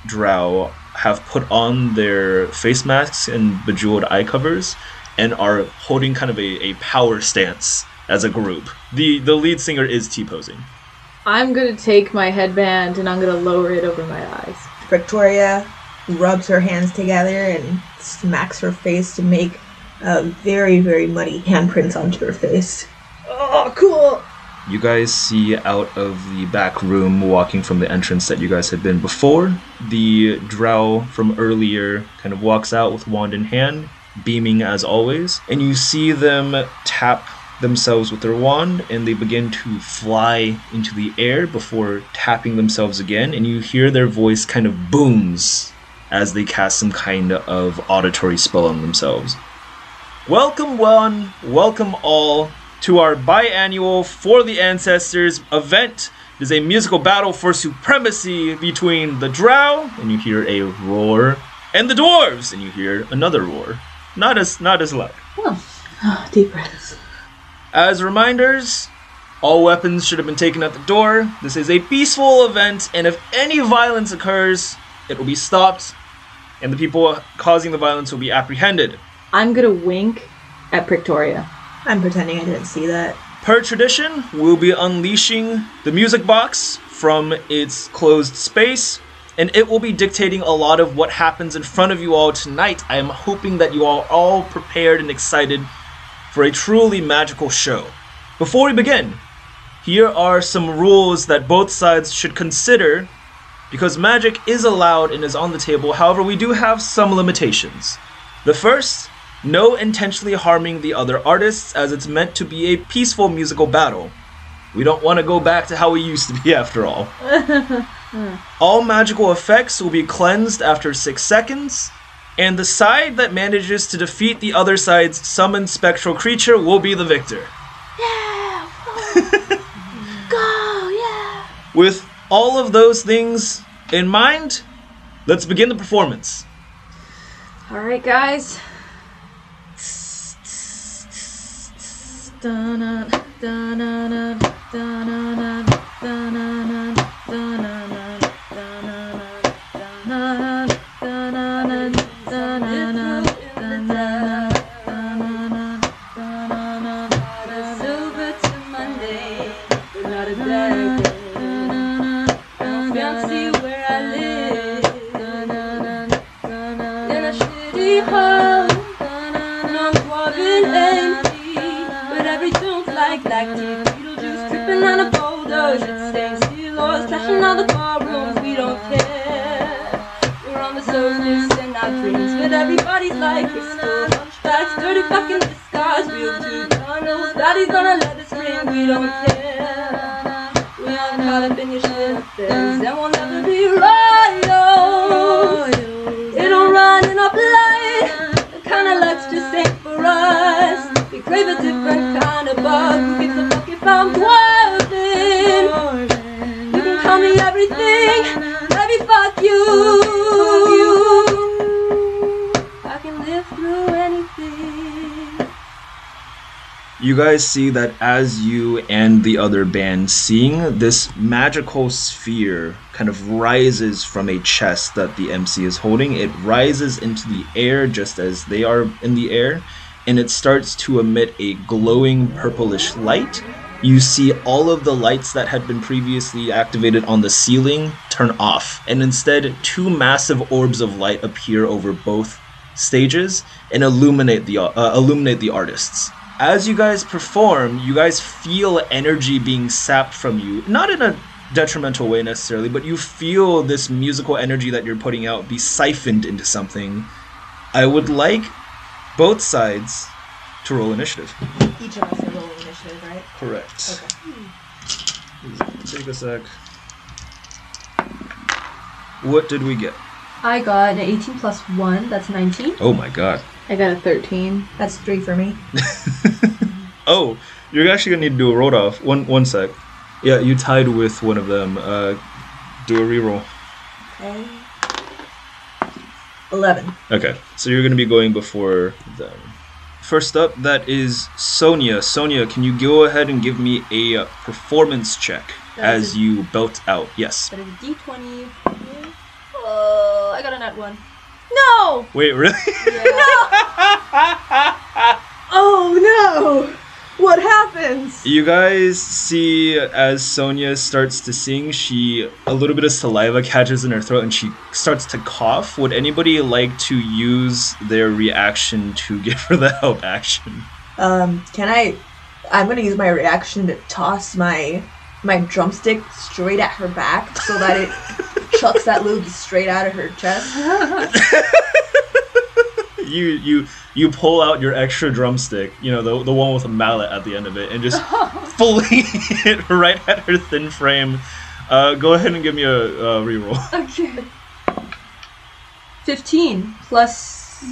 Drow, have put on their face masks and bejeweled eye covers and are holding kind of a, a power stance as a group. The the lead singer is T posing. I'm gonna take my headband and I'm gonna lower it over my eyes. Prictoria rubs her hands together and smacks her face to make uh, very, very muddy handprints onto her face. Oh, cool! You guys see out of the back room, walking from the entrance that you guys had been before. The drow from earlier kind of walks out with wand in hand, beaming as always, and you see them tap themselves with their wand and they begin to fly into the air before tapping themselves again, and you hear their voice kind of booms as they cast some kind of auditory spell on themselves. Welcome, one, welcome all to our biannual For the Ancestors event. It is a musical battle for supremacy between the Drow, and you hear a roar, and the Dwarves, and you hear another roar. Not as not as loud. Oh, deep breaths. As reminders, all weapons should have been taken at the door. This is a peaceful event, and if any violence occurs, it will be stopped, and the people causing the violence will be apprehended. I'm gonna wink at Prictoria. I'm pretending I didn't see that. Per tradition, we'll be unleashing the music box from its closed space, and it will be dictating a lot of what happens in front of you all tonight. I am hoping that you are all prepared and excited for a truly magical show. Before we begin, here are some rules that both sides should consider because magic is allowed and is on the table. However, we do have some limitations. The first, no intentionally harming the other artists, as it's meant to be a peaceful musical battle. We don't want to go back to how we used to be, after all. Hmm. all magical effects will be cleansed after six seconds, and the side that manages to defeat the other side's summoned spectral creature will be the victor. Yeah! Go, yeah! With all of those things in mind, let's begin the performance. Guys. Dun-dun, dun-dun-dun, dun-dun-dun, dun-dun-dun, everybody's like crystal. Hunchbacks, dirty fucking disguise, real tunnels. Daddy's gonna let us ring. We don't care. We aren't caught up in your shit affairs, and we'll never be right. Oh, it don't run in our blood. The kind of luck's just ain't for us. We crave a different kind of bug. Who gives a fuck if I'm dwarfing? You can call me everything. Baby, fuck you. You guys see that as you and the other band sing, this magical sphere kind of rises from a chest that the MC is holding. It rises into the air just as they are in the air, and it starts to emit a glowing purplish light. You see all of the lights that had been previously activated on the ceiling turn off, and instead, two massive orbs of light appear over both stages and illuminate the uh, illuminate the artists. As you guys perform, you guys feel energy being sapped from you, not in a detrimental way necessarily, but you feel this musical energy that you're putting out be siphoned into something. I would like both sides to roll initiative. Each of us are rolling initiative, right? Correct. Okay. Take a sec. What did we get? I got an 18 plus 1, that's 19. Oh my god. I got a 13. That's three for me. Oh, you're actually gonna need to do a roll off. One one sec. Yeah, you tied with one of them. Uh, do a reroll. Okay. Eleven. Okay, so you're gonna be going before them. First up, that is Sonya. Sonya, can you go ahead and give me a uh, performance check That as is- you belt out? Yes. That is a d20. Oh, I got a nat 1. No! Wait, really? Oh no! What happens? You guys see as Sonya starts to sing, she a little bit of saliva catches in her throat and she starts to cough. Would anybody like to use their reaction to give her the help action? Um, can I? I'm gonna use my reaction to toss my my drumstick straight at her back so that it chucks that lube straight out of her chest. You you you pull out your extra drumstick, you know the the one with a mallet at the end of it, and just fully hit right at her thin frame. Uh, go ahead and give me a, a reroll. Okay. 15 plus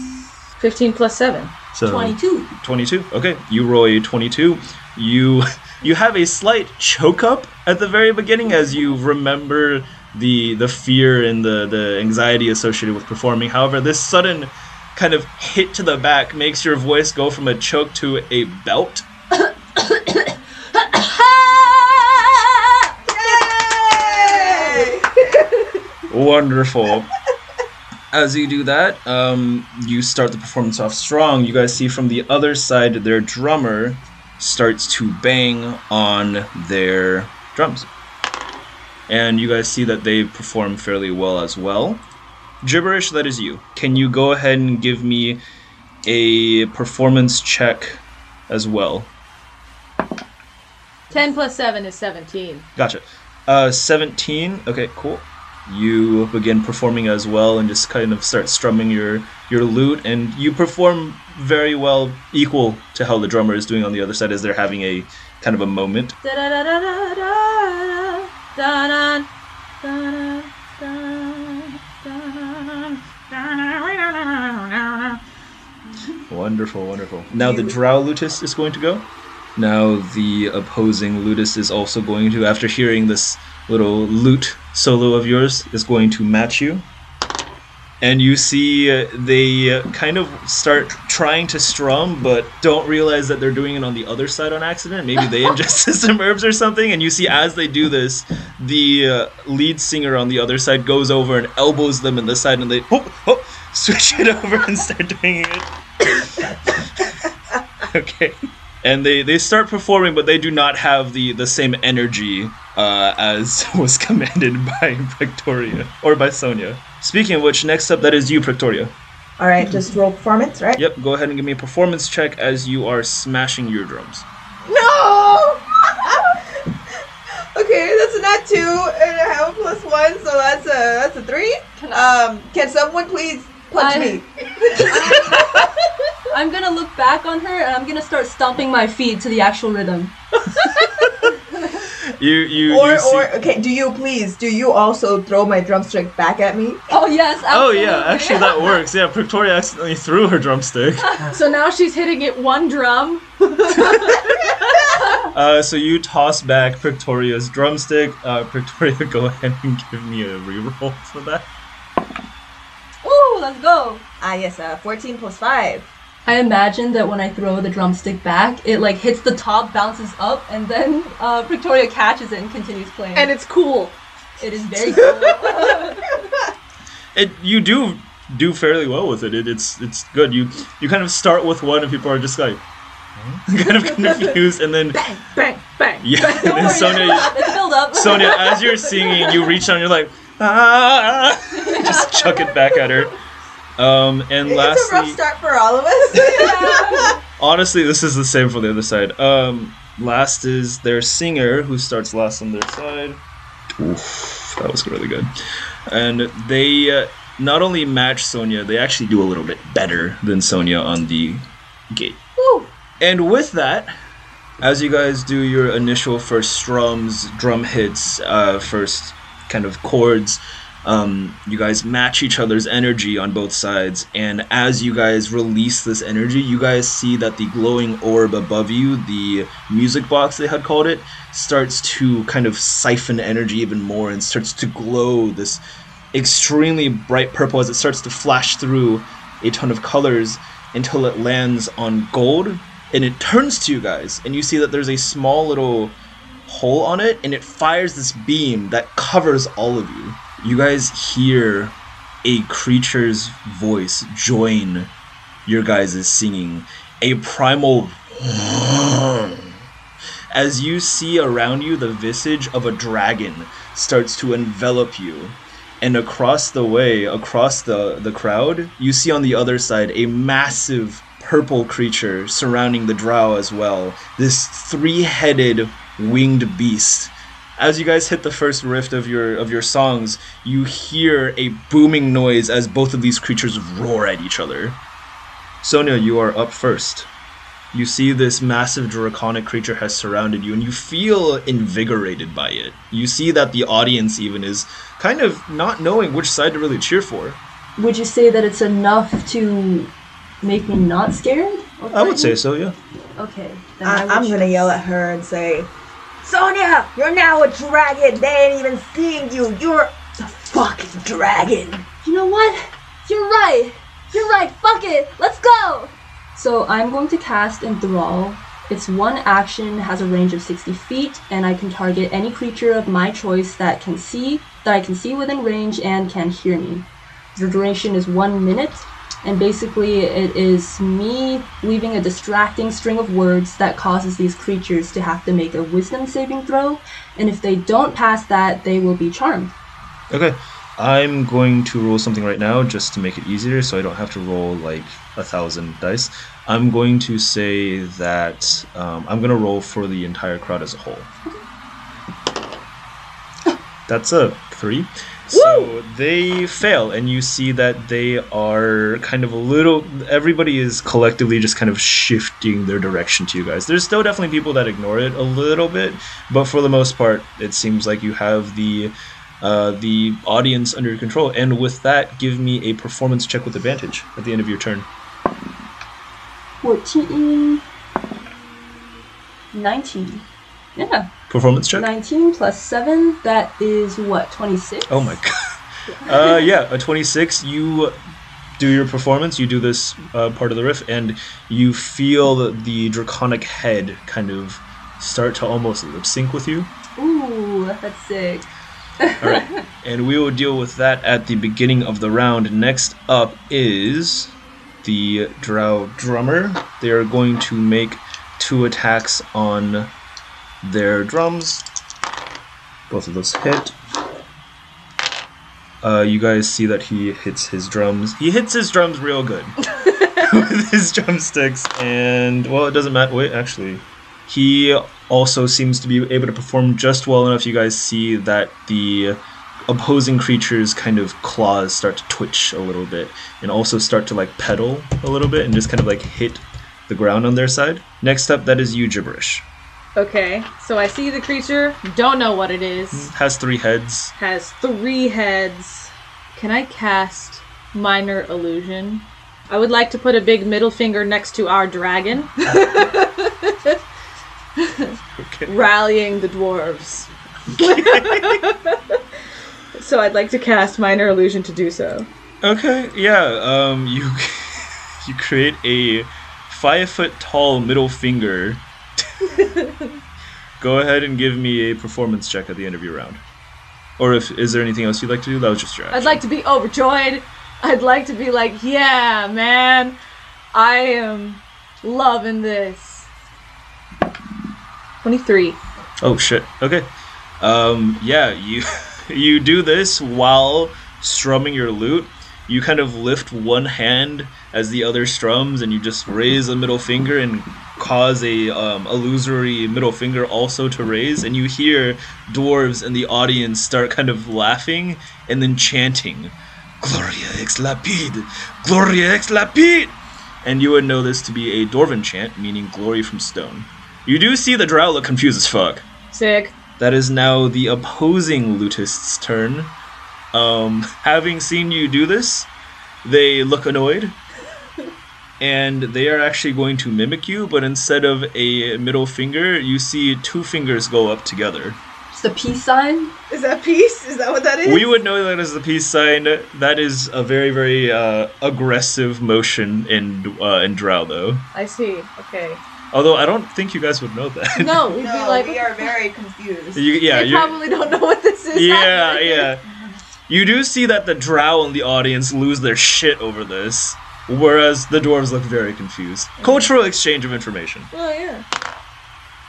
15 plus 7. So 22. 22. Okay, you roll a 22. You you have a slight choke up at the very beginning as you remember the the fear and the the anxiety associated with performing. However, this sudden kind of hit to the back makes your voice go from a choke to a belt. Wonderful. As you do that, um, you start the performance off strong. You guys see from the other side, their drummer starts to bang on their drums. And you guys see that they perform fairly well as well. Gibberish, that is you. Can you go ahead and give me a performance check as well? 10 plus 7 is 17. Gotcha. Uh, 17. Okay, cool. You begin performing as well and just kind of start strumming your, your lute, and you perform very well, equal to how the drummer is doing on the other side as they're having a kind of a moment. Wonderful, wonderful. Now the drow lutus is going to go. Now the opposing lutus is also going to, after hearing this little lute solo of yours, is going to match you. And you see uh, they uh, kind of start trying to strum, but don't realize that they're doing it on the other side on accident. Maybe they ingested some herbs or something. And you see as they do this, the uh, lead singer on the other side goes over and elbows them in the side, and they oh, oh, switch it over and start doing it. okay and they they start performing but they do not have the the same energy uh, as was commanded by Prictoria or by Sonya. Speaking of which, next up that is you, Prictoria. All right, just roll performance, right? Yep, go ahead and give me a performance check as you are smashing your drums. No. okay, that's a not a one, so that's a that's a three. Can I- Um, can someone please punch I- me? I'm gonna look back on her and I'm gonna start stomping my feet to the actual rhythm. You you Or you see- or okay, do you please do you also throw my drumstick back at me? Oh yes, Oh yeah, actually that works. Yeah, Prictoria accidentally threw her drumstick. So now she's hitting it one drum. Uh, so you toss back Prictoria's drumstick. Uh, Prictoria, go ahead and give me a reroll for that. Ooh, let's go. Ah yes, uh, fourteen plus five. I imagine that when I throw the drumstick back, it like hits the top, bounces up, and then uh, Prictoria catches it and continues playing. And it's cool. it is very cool. It you do do fairly well with it. it it's it's good. You you kind of start with one, and people are just like kind of confused, and then Bang, bang, bang. yeah, and then worry, Sonya. it's filled up. Sonya, as you're singing, you reach down, you're like, ah, just chuck it back at her. Um, and it's a rough start for all of us. honestly, this is the same for the other side. Um, last is their singer, who starts last on their side. Oof, that was really good. And they uh, not only match Sonya, they actually do a little bit better than Sonya on the gate. Woo. And with that, as you guys do your initial first strums, drum hits, uh, first kind of chords, um, you guys match each other's energy on both sides. And as you guys release this energy, you guys see that the glowing orb above you, the music box they had called it, starts to kind of siphon energy even more and starts to glow this extremely bright purple as it starts to flash through a ton of colors until it lands on gold and it turns to you guys and you see that there's a small little hole on it and it fires this beam that covers all of you you guys hear a creature's voice join your guys' singing a primal as you see around you the visage of a dragon starts to envelop you and across the way across the the crowd you see on the other side a massive purple creature surrounding the drow as well. This three-headed winged beast as you guys hit the first riff of your of your songs you hear a booming noise as both of these creatures roar at each other sonya you are up first you see this massive draconic creature has surrounded you and you feel invigorated by it you see that the audience even is kind of not knowing which side to really cheer for Would you say that it's enough to make me not scared? i would say so yeah Okay. Then I, I I'm gonna yell at her and say, Sonya, you're now a dragon. They ain't even seeing you. You're the fucking dragon. You know what? You're right. You're right. Fuck it. Let's go. So I'm going to cast Enthrall. Its one action has a range of 60 feet, and I can target any creature of my choice that can see, that I can see within range and can hear me. The duration is one minute, and basically it is me leaving a distracting string of words that causes these creatures to have to make a wisdom saving throw, and if they don't pass that, they will be charmed. okay. I'm going to roll something right now just to make it easier so i don't have to roll like a thousand dice. I'm going to say that um, i'm going to roll for the entire crowd as a whole. That's a three so they fail and you see that they are kind of a little everybody is collectively just kind of shifting their direction to you guys. There's still definitely people that ignore it a little bit but for the most part it seems like you have the uh, the audience under your control. And with that give me a performance check with advantage at the end of your turn. 14 19 yeah performance check? 19 plus 7 that is what 26 oh my god. Uh, yeah a 26 you do your performance you do this uh, part of the riff and you feel the, the draconic head kind of start to almost lip sync with you. Ooh that's sick. All right, and we will deal with that at the beginning of the round. Next up is the Drow drummer. They are going to make two attacks on their drums. Both of those hit. uh, you guys see that he hits his drums. He hits his drums real good with his drumsticks, and well, it doesn't matter. Wait, actually, he also seems to be able to perform just well enough. You guys see that the opposing creatures' kind of claws start to twitch a little bit, and also start to like pedal a little bit, and just kind of like hit the ground on their side. Next up, that is you, gibberish. Okay, so I see the creature, don't know what it is, Has three heads. has three heads. Can I cast Minor Illusion? I would like to put a big middle finger next to our dragon, Okay. rallying the dwarves. so I'd like to cast Minor Illusion to do so. Okay, yeah. Um, you you create a five foot tall middle finger. Go ahead and give me a performance check at the end of your round. Or if is there anything else you'd like to do? That was just your action. I'd like to be overjoyed. I'd like to be like, yeah, man, I am loving this. 23. Oh shit. Okay. Um, yeah, you you do this while strumming your lute. You kind of lift one hand as the other strums, and you just raise a middle finger and cause a um, illusory middle finger also to raise. And you hear dwarves in the audience start kind of laughing and then chanting, "Gloria ex lapide, Gloria ex lapide," and you would know this to be a dwarven chant meaning "glory from stone." You do see the drow look confused as fuck. Sick. That is now the opposing lutist's turn. Um, having seen you do this, they look annoyed. And they are actually going to mimic you, but instead of a middle finger, you see two fingers go up together. It's the peace sign. Is that peace? Is that what that is? We would know that as the peace sign. That is a very, very uh, aggressive motion in uh, in Drow, though. I see. Okay. Although I don't think you guys would know that. No, we'd No, be like, we are very confused. You- yeah, you're- probably don't know what this is. yeah, happening. yeah. You do see that the drow in the audience lose their shit over this, whereas the dwarves look very confused. Cultural exchange of information. Oh yeah.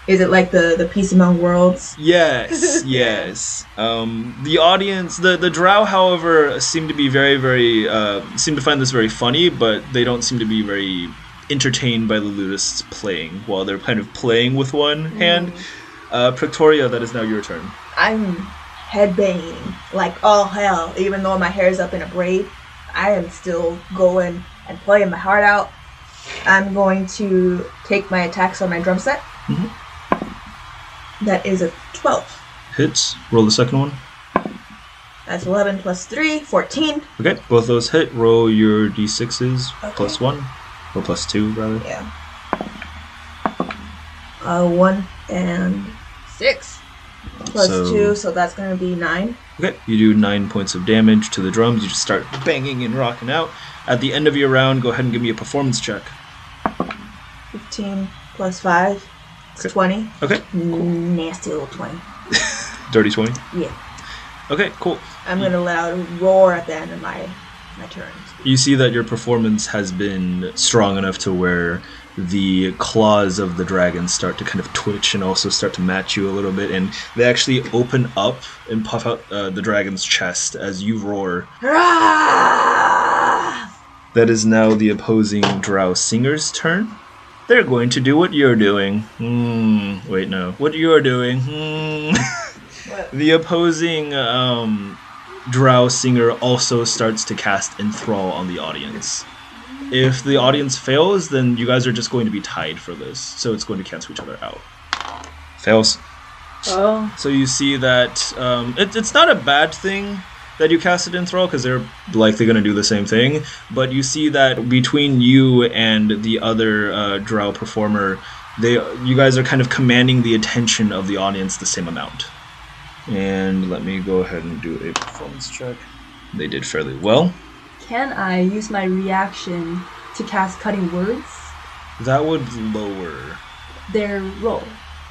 Is it like the the peace among worlds? Yes, yes. Um, the audience, the the drow, however, seem to be very, very uh, seem to find this very funny, but they don't seem to be very entertained by the lutists playing while they're kind of playing with one hand. Uh, Prictoria, that is now your turn. I'm headbanging like all hell, even though my hair's up in a braid. I am still going and playing my heart out. I'm going to take my attacks on my drum set. Mhm. That is a 12. Hits. Roll the second one. That's 11 plus 3, 14. Okay, both those hit. Roll your d6s Okay. plus one, or plus two rather. Yeah. Uh, 1 and 6 plus So- 2, so that's going to be 9. Okay, you do nine points of damage to the drums. You just start banging and rocking out. At the end of your round, go ahead and give me a performance check. 15 plus 5. It's Okay. 20. Okay, Nasty little 20. dirty twenty. Yeah. Okay, cool. I'm gonna let out a roar at the end of my my turn. You see that your performance has been strong enough to where the claws of the dragon start to kind of twitch and also start to match you a little bit, and they actually open up and puff out uh, the dragon's chest as you roar. That is now the opposing drow singer's turn. They're going to do what you're doing. Hmm. Wait, no. What you're doing. Hmm. What? the opposing um, drow singer also starts to cast enthrall on the audience. If the audience fails, then you guys are just going to be tied for this, so it's going to cancel each other out. Fails. Oh. So you see that um, it, it's not a bad thing that you casted enthrall because they're likely going to do the same thing. But you see that between you and the other uh, drow performer, they you guys are kind of commanding the attention of the audience the same amount. And let me go ahead and do a performance check. They did fairly well. Can I use my reaction to cast cutting words? That would lower. Their roll,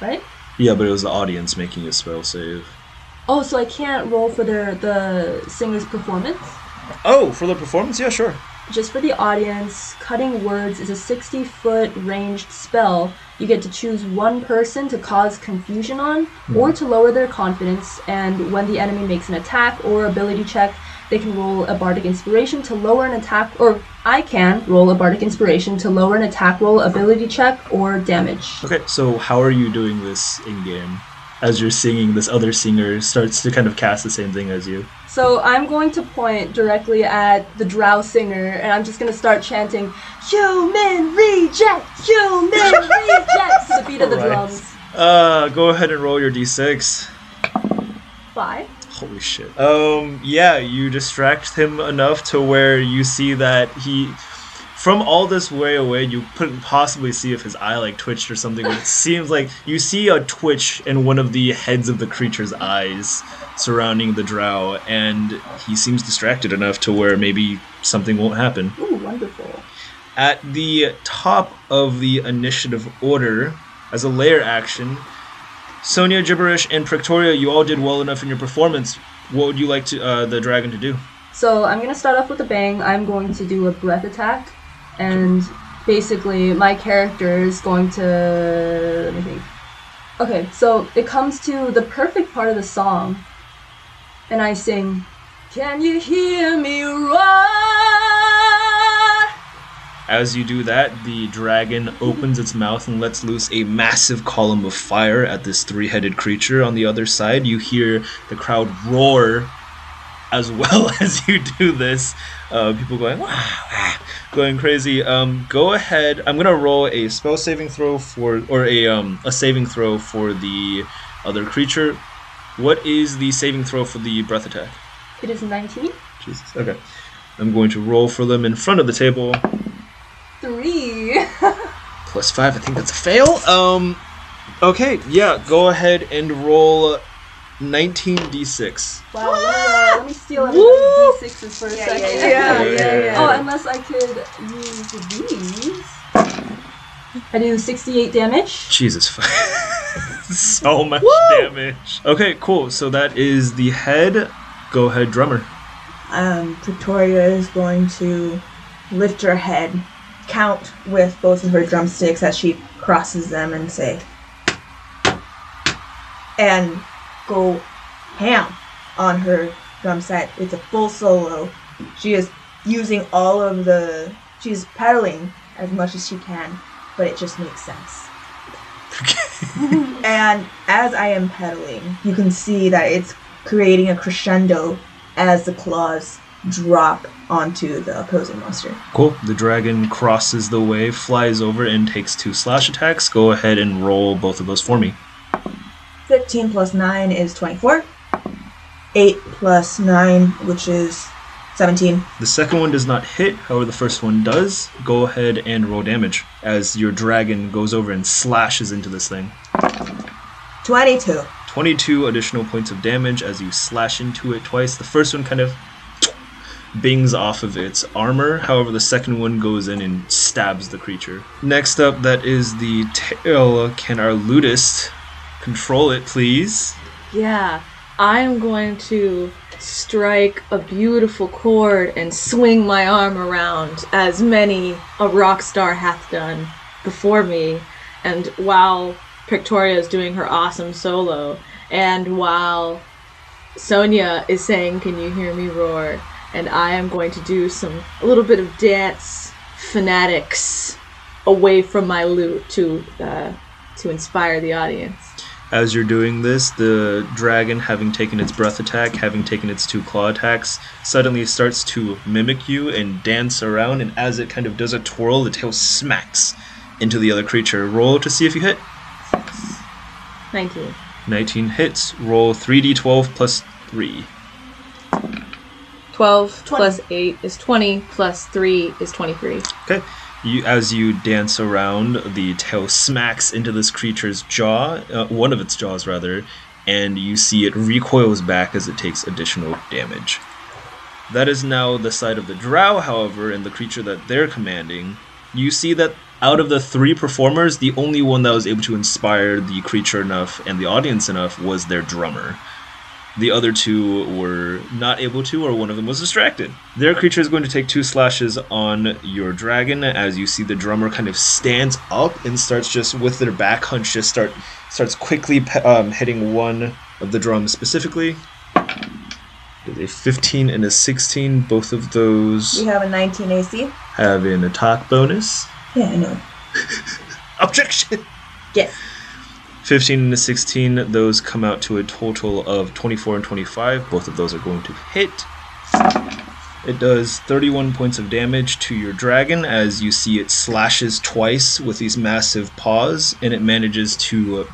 right? Yeah, but it was the audience making a spell save. Oh, so I can't roll for their the singer's performance. Oh, for the performance? Yeah, sure. Just for the audience, cutting words is a 60 foot ranged spell. You get to choose one person to cause confusion on or hmm. to lower their confidence, and when the enemy makes an attack or ability check, they can roll a bardic inspiration to lower an attack, or I can roll a bardic inspiration to lower an attack roll, ability check, or damage. Okay, so how are you doing this in game? As you're singing, this other singer starts to kind of cast the same thing as you. So I'm going to point directly at the drow singer, and I'm just going to start chanting, "Human reject, human reject" to the beat of the Alright. drums. Uh, go ahead and roll your d6. Five. Holy shit. Um, yeah, you distract him enough to where you see that he, from all this way away, you couldn't possibly see if his eye like twitched or something. But it seems like you see a twitch in one of the heads of the creature's eyes surrounding the drow, and he seems distracted enough to where maybe something won't happen. Ooh, wonderful. At the top of the initiative order, as a lair action, Sonya, Gibberish, and Prictoria, you all did well enough in your performance. What would you like to uh, the dragon to do? So I'm gonna start off with a bang. I'm going to do a breath attack, and basically my character is going to let me think. Okay, so it comes to the perfect part of the song, and I sing, "Can you hear me roar?" As you do that, the dragon opens its mouth and lets loose a massive column of fire at this three-headed creature on the other side. You hear the crowd roar as well as you do this. Uh, people going, wow, ah," going crazy. Um, go ahead. I'm gonna roll a spell saving throw for, or a um, a saving throw for the other creature. What is the saving throw for the breath attack? It is 19. Jesus. Okay. I'm going to roll for them in front of the table. Three. Plus five. I think that's a fail. Um. Okay. Yeah. Go ahead and roll 19d6. Wow. Let me, let me steal everybody's d6s for a Yeah, second. yeah, yeah, yeah, yeah. Oh, unless I could use these. I do 68 damage. Jesus. so much damage. Okay. Cool. So that is the head. Go ahead, drummer. Um, Prictoria is going to lift her head, count with both of her drumsticks as she crosses them, and say, and go ham on her drum set. It's a full solo. She is using all of the. She's pedaling as much as she can, but it just makes sense. and as I am pedaling, you can see that it's creating a crescendo as the claws drop onto the opposing monster. Cool. The dragon crosses the way, flies over, and takes two slash attacks. Go ahead and roll both of those for me. 15 plus 9 is 24. 8 plus 9, which is 17. The second one does not hit, however, the first one does. Go ahead and roll damage as your dragon goes over and slashes into this thing. 22. 22 additional points of damage as you slash into it twice. The first one kind of bings off of its armor, however, the second one goes in and stabs the creature. Next up, that is the tail. Can our lutist control it, please? Yeah, I am going to strike a beautiful chord and swing my arm around as many a rock star hath done before me. And while Prictoria is doing her awesome solo, and while Sonya is saying, Can you hear me roar? And I am going to do some, a little bit of dance fanatics away from my lute to, uh, to inspire the audience. As you're doing this, the dragon, having taken its breath attack, having taken its two claw attacks, suddenly starts to mimic you and dance around. And as it kind of does a twirl, the tail smacks into the other creature. Roll to see if you hit. 19. 19 hits. Roll 3d12 plus 3. 12 plus 8 is 20, plus 3 is 23. Okay. You, as you dance around, the tail smacks into this creature's jaw, uh, one of its jaws rather, and you see it recoils back as it takes additional damage. That is now the side of the drow, however, and the creature that they're commanding. You see that out of the three performers, the only one that was able to inspire the creature enough and the audience enough was their drummer. The other two were not able to, or one of them was distracted. Their creature is going to take two slashes on your dragon as you see the drummer kind of stands up and starts just with their back hunch, just start starts quickly um, hitting one of the drums specifically. a 15 and a 16. Both of those We have a 19 AC. have an attack bonus. Yeah, I know. Objection! Yes. 15 and a 16, those come out to a total of 24 and 25. Both of those are going to hit. It does 31 points of damage to your dragon as you see it slashes twice with these massive paws, and it manages to uh,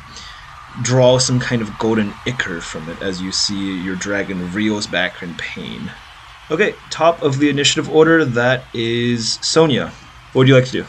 draw some kind of golden ichor from it as you see your dragon reels back in pain. Okay, top of the initiative order, that is Sonya. What would you like to do?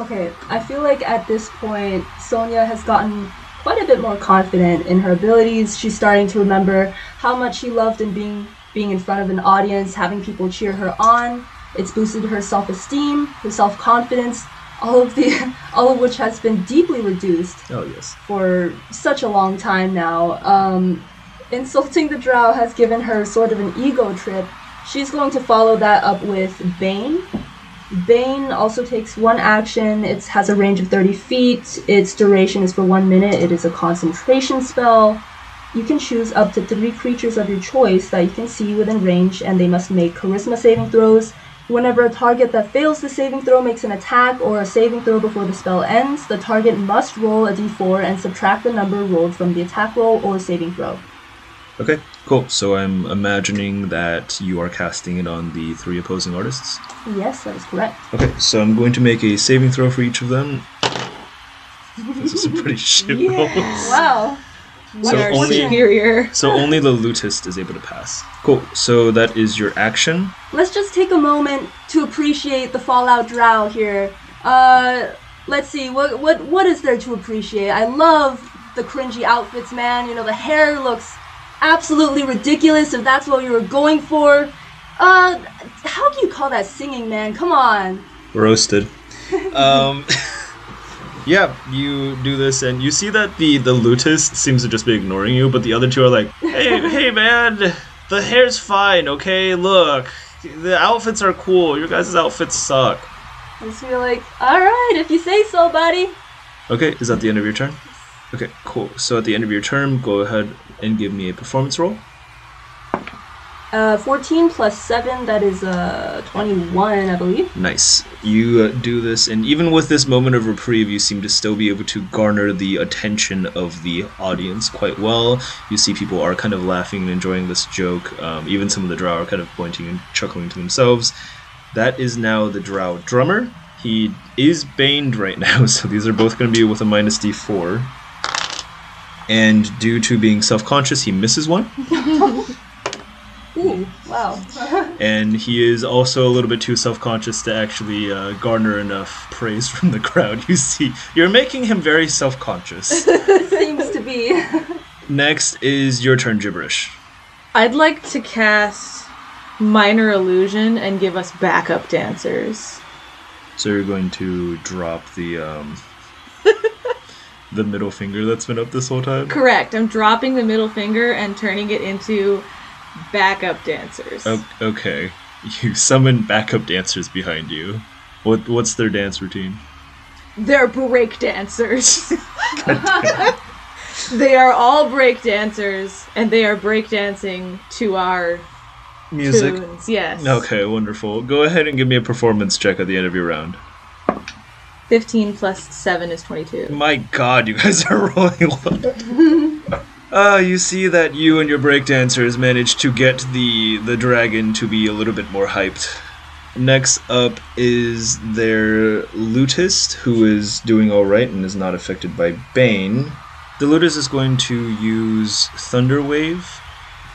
Okay, I feel like at this point, Sonya has gotten quite a bit more confident in her abilities. She's starting to remember how much she loved in being being in front of an audience, having people cheer her on. It's boosted her self-esteem, her self-confidence, all of the all of which has been deeply reduced Oh, yes. for such a long time now. Um, insulting the drow has given her sort of an ego trip. She's going to follow that up with Bane. Bane also takes one action. It has a range of 30 feet. Its duration is for one minute. It is a concentration spell. You can choose up to three creatures of your choice that you can see within range, and they must make charisma saving throws. Whenever a target that fails the saving throw makes an attack or a saving throw before the spell ends, the target must roll a d4 and subtract the number rolled from the attack roll or saving throw. Okay, cool. So I'm imagining that you are casting it on the three opposing artists. Yes, that is correct. Okay, so I'm going to make a saving throw for each of them. This is a pretty shit roll. Wow. So only- superior. So only the lutist is able to pass. Cool. So that is your action. Let's just take a moment to appreciate the Fallout Drow here. Uh, let's see, what what what is there to appreciate? I love the cringy outfits, man. You know, the hair looks absolutely ridiculous if that's what you were going for. Uh, how do you call that singing, man? Come on. Roasted. Um, yeah, you do this, and you see that the the lutist seems to just be ignoring you, but the other two are like, "Hey, hey, man, the hair's fine. Okay, look, the outfits are cool. Your guys' outfits suck." I just feel like, all right, if you say so, buddy. Okay, is that the end of your turn? Okay, cool. So at the end of your turn, go ahead and give me a performance roll. Uh, 14 plus 7, that is uh 21, I believe. Nice. You uh, do this, and even with this moment of reprieve, you seem to still be able to garner the attention of the audience quite well. You see people are kind of laughing and enjoying this joke. Um, even some of the drow are kind of pointing and chuckling to themselves. That is now the drow drummer. He is baned right now, so these are both going to be with a minus d4. And due to being self conscious, he misses one. Ooh, wow. and he is also a little bit too self-conscious to actually uh, garner enough praise from the crowd. You see, you're making him very self-conscious. Seems to be. Next is your turn, gibberish. I'd like to cast minor illusion and give us backup dancers. So you're going to drop the um, the middle finger that's been up this whole time. Correct. I'm dropping the middle finger and turning it into backup dancers. O- okay, you summon backup dancers behind you. What what's their dance routine? They're break dancers. they are all break dancers, and they are break dancing to our Music. tunes. Yes. Okay, wonderful. Go ahead and give me a performance check at the end of your round. 15 plus 7 is 22. My god, you guys are rolling low. Uh, you see that you and your breakdancers managed to get the the dragon to be a little bit more hyped. Next up is their lutist, who is doing alright and is not affected by Bane. The lutist is going to use Thunder Wave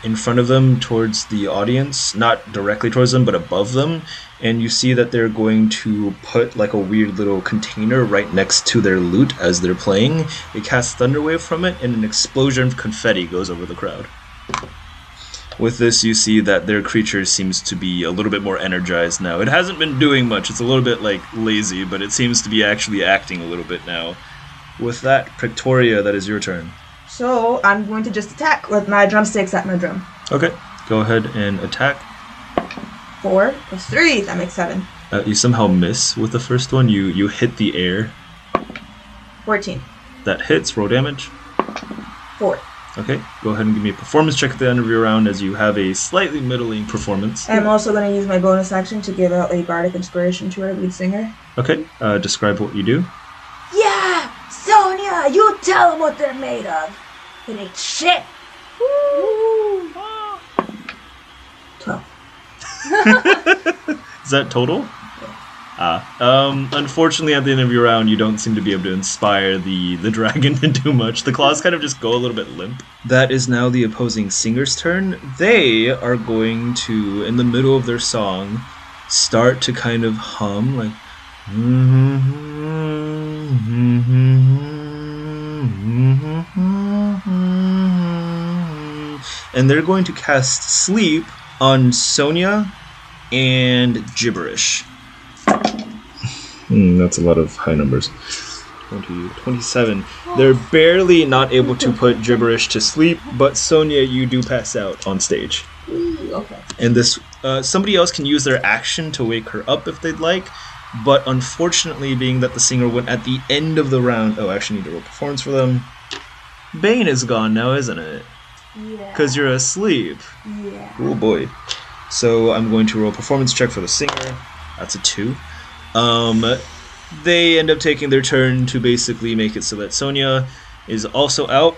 in front of them towards the audience, not directly towards them, but above them. And you see that they're going to put like a weird little container right next to their lute as they're playing. It casts Thunderwave from it, and an explosion of confetti goes over the crowd. With this, you see that their creature seems to be a little bit more energized now. It hasn't been doing much, it's a little bit like lazy, but it seems to be actually acting a little bit now. With that, Prictoria, that is your turn. So I'm going to just attack with my drumsticks at my drum. Okay, go ahead and attack. Four plus three, that makes seven. Uh, you somehow miss with the first one. You you hit the air. Fourteen. That hits. Roll damage. Four. Okay, go ahead and give me a performance check at the end of your round as you have a slightly middling performance. I'm also going to use my bonus action to give out a bardic inspiration to our lead singer. Okay, uh, describe what you do. Yeah, Sonya, you tell them what they're made of. It ain't shit. Twelve. Is that total? Ah, um, unfortunately, at the end of your round, you don't seem to be able to inspire the the dragon to do much. The claws kind of just go a little bit limp. That is now the opposing singer's turn. They are going to, in the middle of their song, start to kind of hum like. Mm-hmm, mm-hmm, mm-hmm, And they're going to cast sleep on Sonya and gibberish. Hmm, that's a lot of high numbers. 20, 27. They're barely not able to put gibberish to sleep, but Sonya, you do pass out on stage. Okay. And this, uh, somebody else can use their action to wake her up if they'd like, but unfortunately, being that the singer went at the end of the round, oh, I actually need to roll performance for them. Bane is gone now, isn't it? Yeah. Because you're asleep. Yeah. Oh boy. So I'm going to roll a performance check for the singer. That's a two. Um, they end up taking their turn to basically make it so that Sonya is also out.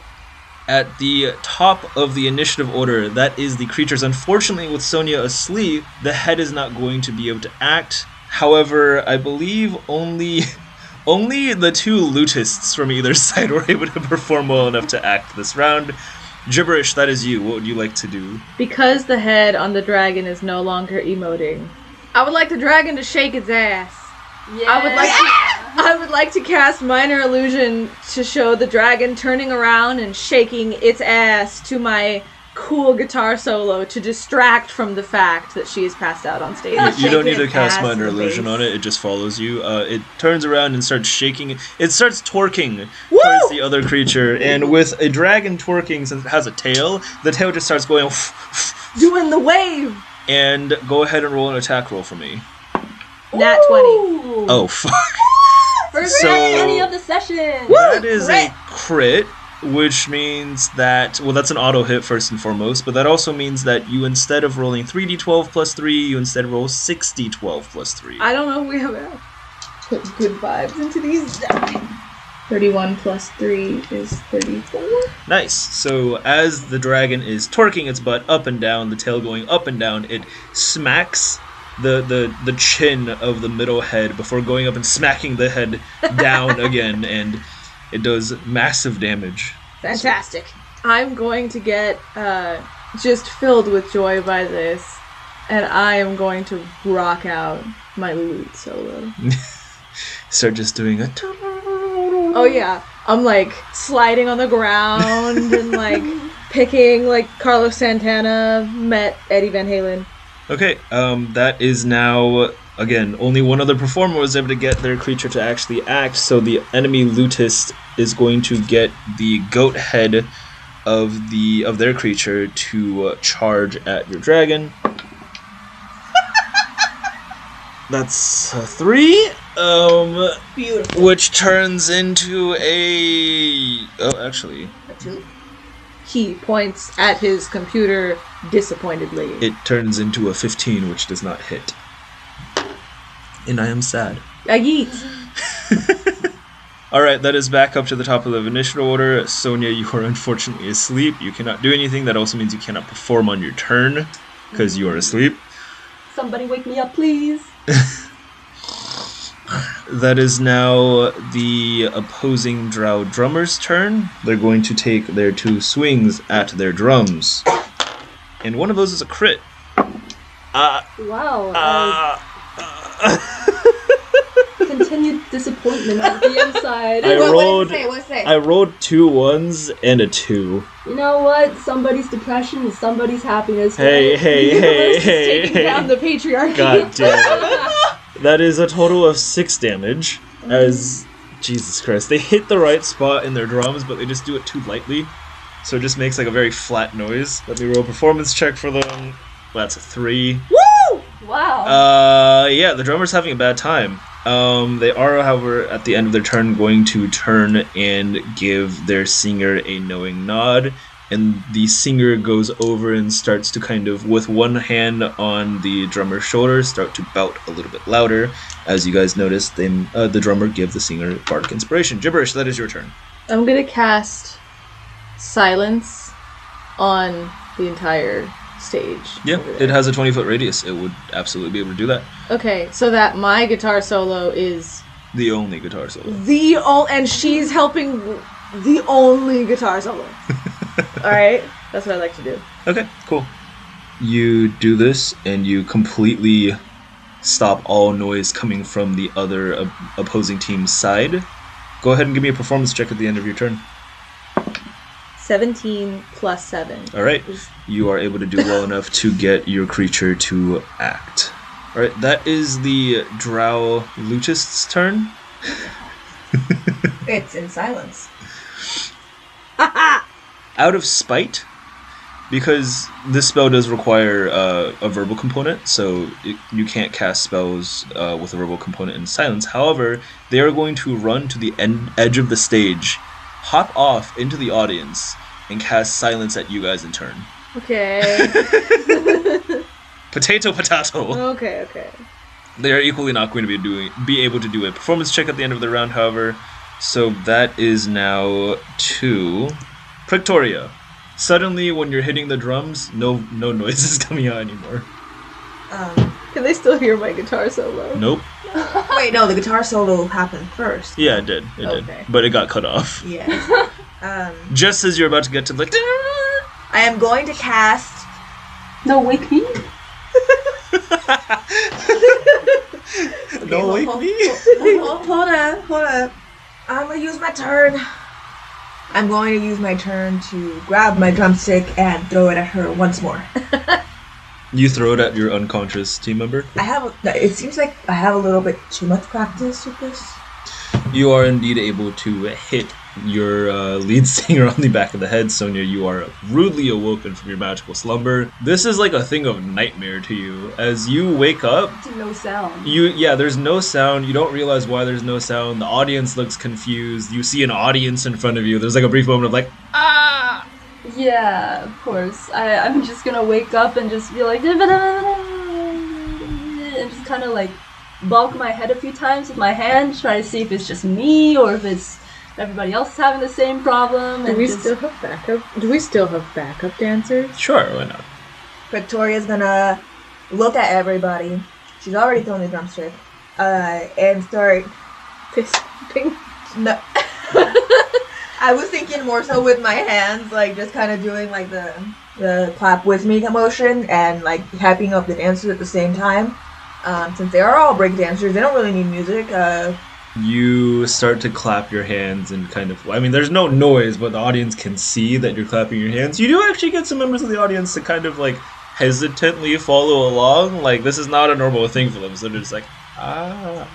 At the top of the initiative order, that is the creatures. Unfortunately, with Sonya asleep, the head is not going to be able to act. However, I believe only only the two lutists from either side were able to perform well enough to act this round. Gibberish, that is you. What would you like to do? Because the head on the dragon is no longer emoting, I would like the dragon to shake its ass. Yeah. I would like to, I would like to cast minor illusion to show the dragon turning around and shaking its ass to my cool guitar solo to distract from the fact that she is passed out on stage. Not you don't need shaking to cast ass minor illusion on it. It just follows you. Uh, it turns around and starts shaking. It starts twerking towards the other creature, and with a dragon twerking, since it has a tail, the tail just starts going. Doing the wave. And go ahead and roll an attack roll for me. Nat 20. Ooh. Oh fuck! First So- any of the session. that is crit. a crit, which means that well, that's an auto hit first and foremost. But that also means that you instead of rolling three d12 plus three, you instead roll six d12 plus three. I don't know if we have put good vibes into these. 31 plus 3 is 34. Nice. So as the dragon is torquing its butt up and down, the tail going up and down, it smacks the the, the chin of the middle head before going up and smacking the head down again, and it does massive damage. Fantastic. I'm going to get uh, just filled with joy by this, and I am going to rock out my lute solo. Start just doing a. Oh yeah, I'm like sliding on the ground and like picking like Carlos Santana met Eddie Van Halen. Okay, um, that is now again only one other performer was able to get their creature to actually act. So the enemy lutist is going to get the goat head of the of their creature to uh, charge at your dragon. That's a three, um, Beautiful. which turns into a. Oh, actually, He points at his computer disappointedly. it turns into a fifteen, which does not hit. And I am sad. A yeet. All right, that is back up to the top of the initiative order. Sonya, you are unfortunately asleep. You cannot do anything. That also means you cannot perform on your turn because you are asleep. Somebody wake me up, please. That is now the opposing drow drummer's turn. They're going to take their two swings at their drums. And one of those is a crit. Uh, Wow. uh, continued disappointment on the inside. I What, rolled- what say? What say? I rolled two ones and a two. You know what? Somebody's depression is somebody's happiness. Hey, right? hey, The universe hey, is hey, taking hey. down the patriarchy. God damn it. That is a total of six damage. Mm-hmm. As Jesus Christ, they hit the right spot in their drums, but they just do it too lightly, so it just makes like a very flat noise. Let me roll a performance check for them. That's a three. Wow. Uh, yeah, the drummer's having a bad time. Um, they are, however, at the end of their turn, going to turn and give their singer a knowing nod and the singer goes over and starts to kind of, with one hand on the drummer's shoulder, start to belt a little bit louder. As you guys notice, then uh, the drummer give the singer bardic inspiration. Gibberish, that is your turn. I'm gonna cast silence on the entire stage. Yeah, it has a 20 foot radius. It would absolutely be able to do that. Okay, so that my guitar solo is The only guitar solo. the all, and she's helping the only guitar solo. All right, that's what I like to do. Okay, cool. You do this, and you completely stop all noise coming from the other op- opposing team's side. Go ahead and give me a performance check at the end of your turn. 17 plus 7. All right, you are able to do well enough to get your creature to act. All right, that is the Drow Lutist's turn. It's in silence. out of spite, because this spell does require uh, a verbal component, so it, you can't cast spells uh, with a verbal component in silence. However, they are going to run to the end, edge of the stage, hop off into the audience, and cast silence at you guys in turn. Okay. Potato, potato. okay, okay. They are equally not going to be doing be able to do a performance check at the end of the round, however. So that is now to Prictoria. Suddenly, when you're hitting the drums, no no noise is coming out anymore. Um, Can they still hear my guitar solo? Nope. wait, no, the guitar solo happened first. Yeah, it did. It Okay. did. But it got cut off. Yes. um, Just as you're about to get to like. I am going to cast. No, wake me. No, wake hold, me. Hold, hold on, hold on. I'm gonna use my turn. I'm going to use my turn to grab my drumstick and throw it at her once more. You throw it at your unconscious team member. I have. It seems like I have a little bit too much practice with this. You are indeed able to hit your uh, lead singer on the back of the head, Sonya. You are rudely awoken from your magical slumber. This is like a thing of nightmare to you. As you wake up, No sound. you yeah, there's no sound. You don't realize why there's no sound. The audience looks confused. You see an audience in front of you. There's like a brief moment of like, ah. Yeah, of course. I, I'm just gonna wake up and just be like, and just kind of like bulk my head a few times with my hand, try to see if it's just me or if it's everybody else is having the same problem. Do we just- still have backup? Do we still have backup dancers? sure, why not? Prictoria's gonna look at everybody. She's already thrown the drumstick. Uh, and start. Fist pumping. No. I was thinking more so with my hands, like just kind of doing like the the clap with me motion and like hyping up the dancers at the same time. Um, since they are all break dancers, they don't really need music. Uh, You start to clap your hands and kind of. I mean, there's no noise, but the audience can see that you're clapping your hands. You do actually get some members of the audience to kind of like hesitantly follow along. Like this is not a normal thing for them, so they're just like, ah.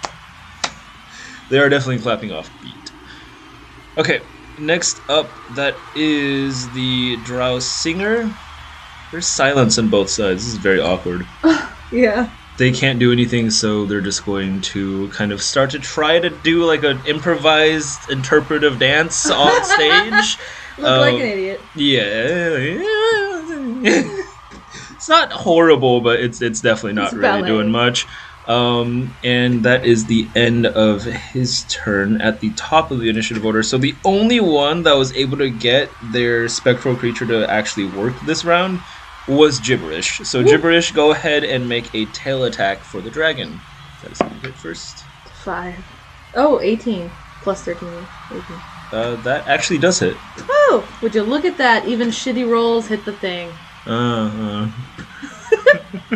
They are definitely clapping off beat. Okay, next up, that is the Drow singer. There's silence on both sides. This is very awkward Yeah. They can't do anything, so they're just going to kind of start to try to do like an improvised interpretive dance on stage. Look like Um, an idiot. Yeah, it's not horrible, but it's it's definitely not It's really ballet. doing much. Um, and that is the end of his turn at the top of the initiative order. So the only one that was able to get their spectral creature to actually work this round was Gibberish. So Gibberish, go ahead and make a tail attack for the dragon. That is going to hit first. Five. Oh, 18. Plus 13. 18. Uh, that actually does hit. Oh, would you look at that? Even shitty rolls hit the thing. Uh, uh.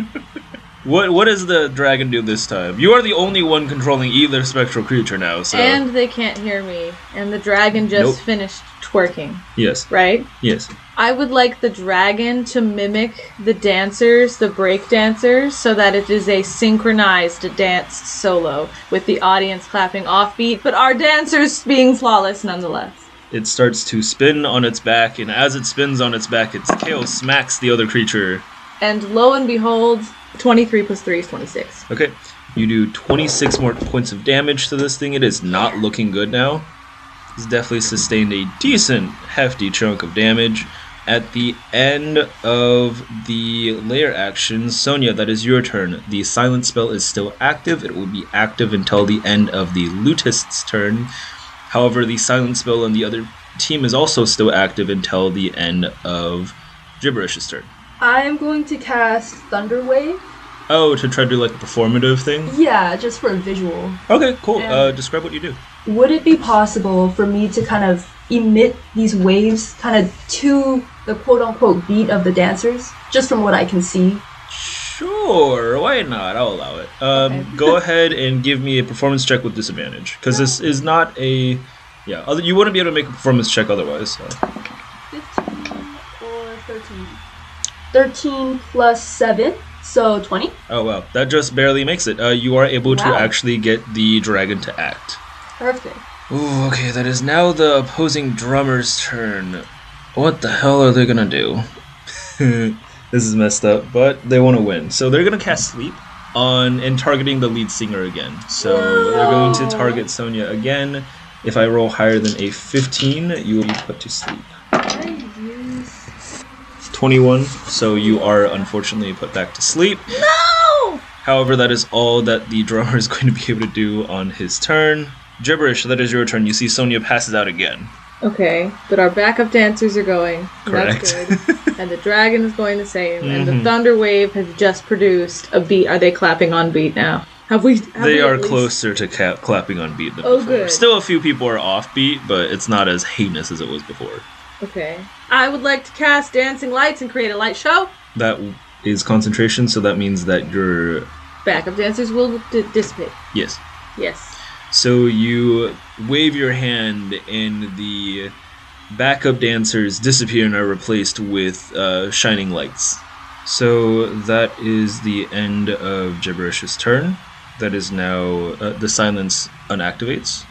what what does the dragon do this time? You are the only one controlling either spectral creature now. So And they can't hear me. And the dragon just Nope. finished twerking, yes, right? yes. I would like the dragon to mimic the dancers, the break dancers, so that it is a synchronized dance solo with the audience clapping offbeat, but our dancers being flawless nonetheless. It starts to spin on its back, and as it spins on its back, its tail smacks the other creature. And lo and behold, 23 plus 3 is 26. Okay, you do 26 more points of damage to this thing. It is not looking good now. It's definitely sustained a decent, hefty chunk of damage. At the end of the lair action, Sonya, that is your turn. The silent spell is still active. It will be active until the end of the lutist's turn. However, the silent spell on the other team is also still active until the end of Gibberish's turn. I am going to cast Thunder Wave. Oh, to try to do like a performative thing? Yeah, just for a visual. Okay, cool. Uh, describe what you do. Would it be possible for me to kind of emit these waves kind of to the quote unquote beat of the dancers? Just from what I can see. Sure, why not? I'll allow it. Um, Okay. go ahead and give me a performance check with disadvantage, because this is not a. Yeah, other, you wouldn't be able to make a performance check otherwise. So. 15 or 13? 13 plus 7, so 20. Oh wow, that just barely makes it. Uh, you are able to actually get the dragon to act. Perfect. Ooh, okay, that is now the opposing drummer's turn. What the hell are they gonna do? this is messed up, but they want to win. So they're gonna cast sleep on and targeting the lead singer again. So they're going to target Sonya again. If I roll higher than a 15, you will be put to sleep. I use 21, so you are unfortunately put back to sleep. No! However, that is all that the drummer is going to be able to do on his turn. Gibberish, that is your turn. You see Sonya passes out again. Okay, but our backup dancers are going. Correct. That's good. and the dragon is going the same. And the Mhm. thunder wave has just produced a beat. Are they clapping on beat now? Have we? Have they we are least- closer to ca- clapping on beat than Oh, before. good. Still, a few people are off beat, but it's not as heinous as it was before. Okay. I would like to cast dancing lights and create a light show. That is concentration, so that means that you're Backup dancers will d- dissipate. yes. Yes. So you wave your hand, and the backup dancers disappear and are replaced with uh, shining lights. So that is the end of Gibberish's turn. That is now uh, the silence unactivates.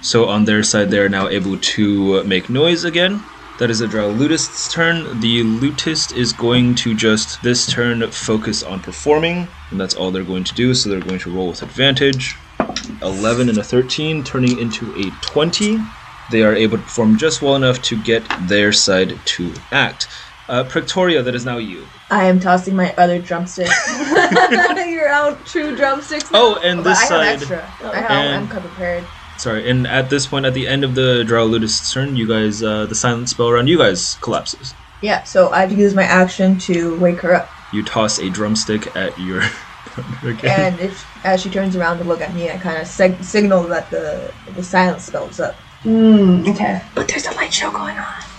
So on their side, they are now able to make noise again. That is a Drow Lutist's turn. The Lutist is going to just this turn focus on performing, and that's all they're going to do. So they're going to roll with advantage. 11 and a 13 turning into a 20 they are able to perform just well enough to get their side to act uh, Prictoria, that is now you. I am tossing my other drumstick. You're out true drumsticks. Oh, and this I have side. extra. I have, And- I'm prepared. Sorry, and at this point, at the end of the Drow Lutist's turn, you guys, uh, the silent spell around you guys collapses. Yeah, so I've used my action to wake her up. You toss a drumstick at your partner. And if, as she turns around to look at me, I kind of seg- signal that the the silence spell's up. Mm, okay. But there's a light show going on.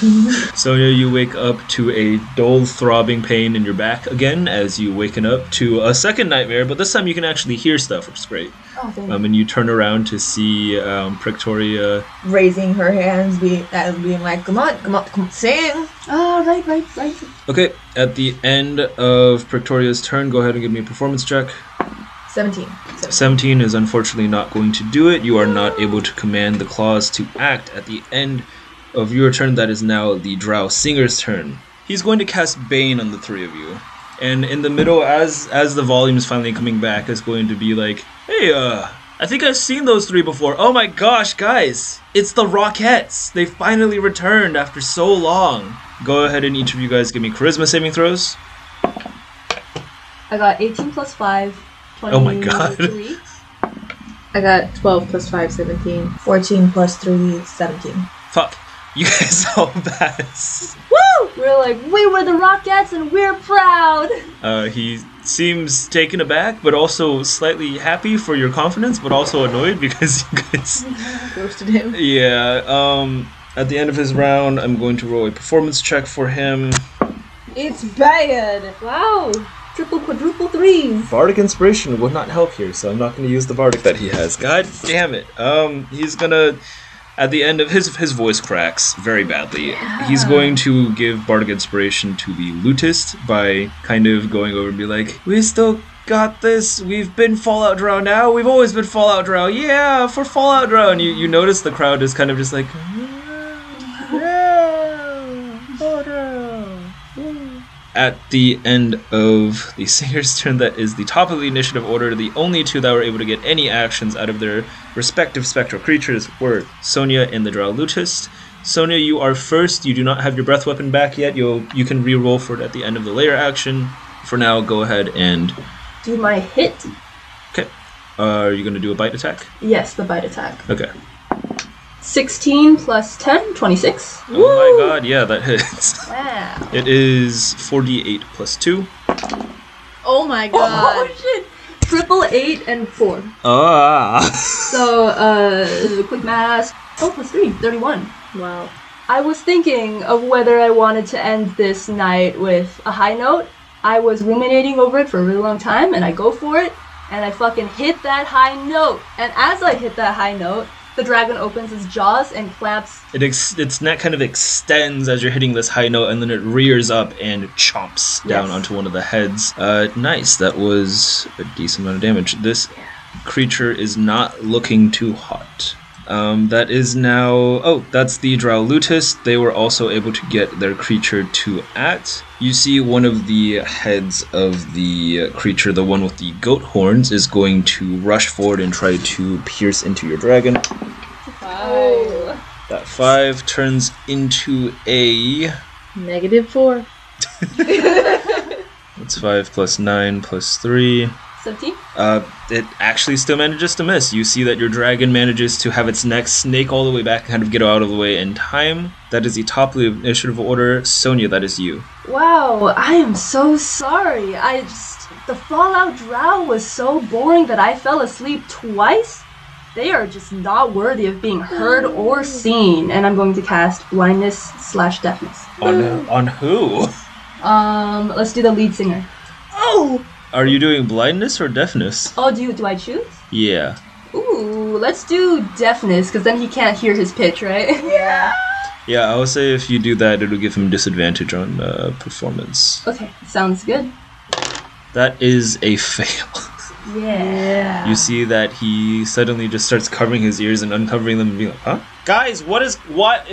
Sonya, you wake up to a dull throbbing pain in your back again as you waken up to a second nightmare, but this time you can actually hear stuff, which is great. Oh, thank Um, and you turn around to see um, Prictoria. Raising her hands, being as being like, "Come on, come on, come on, sing!" Oh, right, right, right. Okay, at the end of Prictoria's turn, go ahead and give me a performance check. Seventeen. 17 is unfortunately not going to do it. You are not able to command the claws to act at the end of your turn. That is now the Drow Singer's turn. He's going to cast Bane on the three of you. And in the middle, as as the volume is finally coming back, is going to be like, hey, uh, I think I've seen those three before. Oh my gosh, guys, it's the Rockettes. They finally returned after so long. Go ahead and each of you guys give me charisma saving throws. I got 18 plus 5. 23. Oh my God. I got 12 plus 5, 17. Fourteen plus three, seventeen. Fuck. You guys all pass. Woo! We're like, we were the Rockettes and we're proud. Uh, he seems taken aback, but also slightly happy for your confidence, but also annoyed because you guys. Roasted him. Yeah. Um. At the end of his round, I'm going to roll a performance check for him. It's bad. Wow. Triple, quadruple threes. Bardic inspiration would not help here, so I'm not going to use the bardic that he has. God damn it. Um. He's gonna. At the end of his his voice cracks very badly. He's going to give bardic inspiration to the lutist by kind of going over and be like, "We still got this. We've been Fallout Drow now. We've always been Fallout Drow. Yeah, for Fallout Drow." And you you notice the crowd is kind of just like, "Yeah, Fallout Drow." At the end of the singer's turn, that is the top of the initiative order. The only two that were able to get any actions out of their respective spectral creatures were Sonya and the Drow Lutist. Sonya, you are first. You do not have your breath weapon back yet. You'll you can re-roll for it at the end of the lair action. For now, go ahead and Do my hit. okay. Uh, are you gonna do a bite attack? Yes, the bite attack. Okay. 16 plus 10, 26. Oh my god, yeah, that hits. Wow. It is 48 plus 2. Oh my god. Oh god. shit! Triple eight and four. Ah. So, uh, quick math. Oh, plus three, 31. wow. I was thinking of whether I wanted to end this night with a high note. I was ruminating over it for a really long time, and I go for it, and I fucking hit that high note. And as I hit that high note, the dragon opens its jaws and clamps. It ex- its neck kind of extends as you're hitting this high note, and then it rears up and chomps down Yes. onto one of the heads. Uh, nice. That was a decent amount of damage. This creature is not looking too hot. Um, that is now. Oh, that's the Drow Lutist. They were also able to get their creature to at. You see one of the heads of the creature, the one with the goat horns, is going to rush forward and try to pierce into your dragon. Oh. That five turns into a. Negative four. That's five plus nine plus three. 17? Uh, it actually still manages to miss. You see that your dragon manages to have its neck snake all the way back and kind of get out of the way in time. That is the top of the initiative order. Sonya, that is you. Wow, I am so sorry. I just. The Fallout Drow was so boring that I fell asleep twice. They are just not worthy of being heard or seen, and I'm going to cast blindness slash deafness. On on who? Um, let's do the lead singer. Oh! Are you doing blindness or deafness? Oh, do you, do I choose? Yeah. Ooh, let's do deafness, because then he can't hear his pitch, right? Yeah. Yeah, I would say if you do that, it'll give him disadvantage on uh, performance. okay, sounds good. That is a fail. Yeah. You see that he suddenly just starts covering his ears and uncovering them and being like, huh? Guys, what is. What?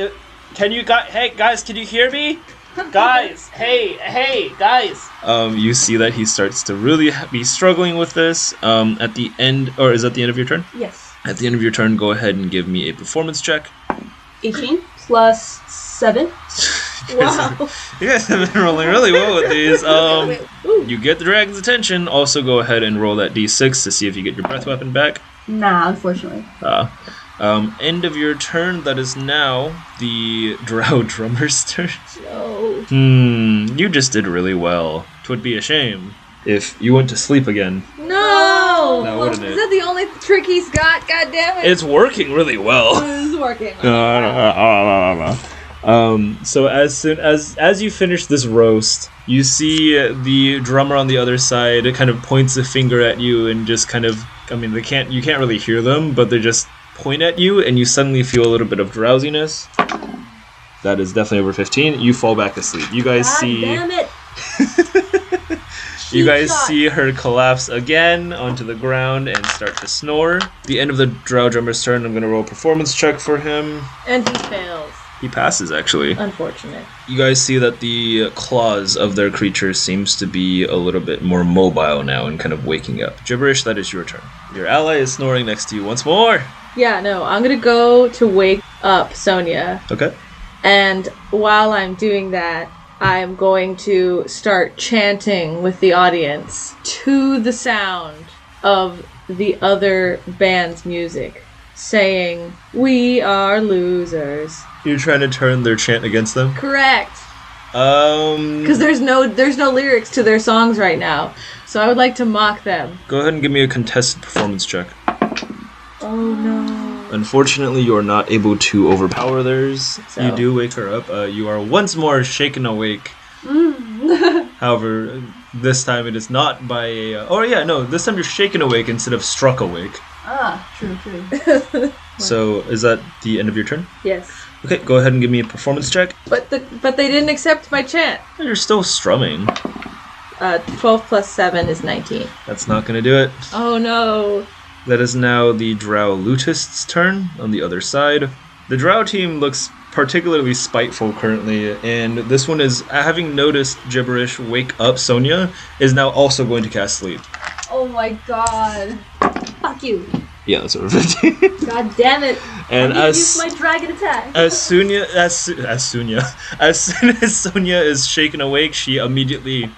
Can you guys. Hey, guys, can you hear me? Guys, hey, hey, guys. Um, you see that he starts to really be struggling with this. Um, at the end, or is that the end of your turn? Yes. At the end of your turn, go ahead and give me a performance check. 18 plus 7. Wow. You guys have been rolling really well with these. Um, you get the dragon's attention. Also, go ahead and roll that d6 to see if you get your breath weapon back. Nah, unfortunately. Uh, um, end of your turn. That is now the drow drummer's turn. No. Hmm, you just did really well. Twould be a shame if you went to sleep again. No! Now, wouldn't Is it? that the only trick he's got? God damn it! It's working really well. It's working. um, so as soon as as you finish this roast, you see the drummer on the other side It kind of points a finger at you and just kind of I mean they can't you can't really hear them, but they're just point at you and you suddenly feel a little bit of drowsiness. That is definitely over 15. You fall back asleep. You guys God see damn it. You guys shot. see her collapse again onto the ground and start to snore. The end of the drow drummer's turn. I'm gonna roll a performance check for him. And he fails. He passes actually. Unfortunate. You guys see that the claws of their creature seems to be a little bit more mobile now and kind of waking up. Gibberish, that is your turn. Your ally is snoring next to you once more. Yeah, no, I'm gonna go to wake up Sonya. Okay. And while I'm doing that, I'm going to start chanting with the audience to the sound of the other band's music, saying, We are losers. You're trying to turn their chant against them. Correct. Um. Because there's no there's no lyrics to their songs right now. So I would like to mock them. Go ahead and give me a contested performance check. Oh no. Unfortunately, you are not able to overpower theirs. So- You do wake her up. Uh, you are once more shaken awake. However, this time it is not by a. Uh, oh yeah, no. This time you're shaken awake instead of struck awake. Ah, true, true. So is that the end of your turn? Yes. Okay, go ahead and give me a performance check. But the but they didn't accept my chant. You're still strumming. Uh, 12 plus 7 is 19. That's not gonna do it. Oh no. That is now the Drow Lutist's turn on the other side. The Drow team looks particularly spiteful currently, and this one is, having noticed Gibberish wake up Sonya, is now also going to cast Sleep. Oh my god. Fuck you. Yeah, that's over 15. God damn it! and I need as use my dragon attack. as soon as as, soo- as as soon as Sonya is shaken awake, she immediately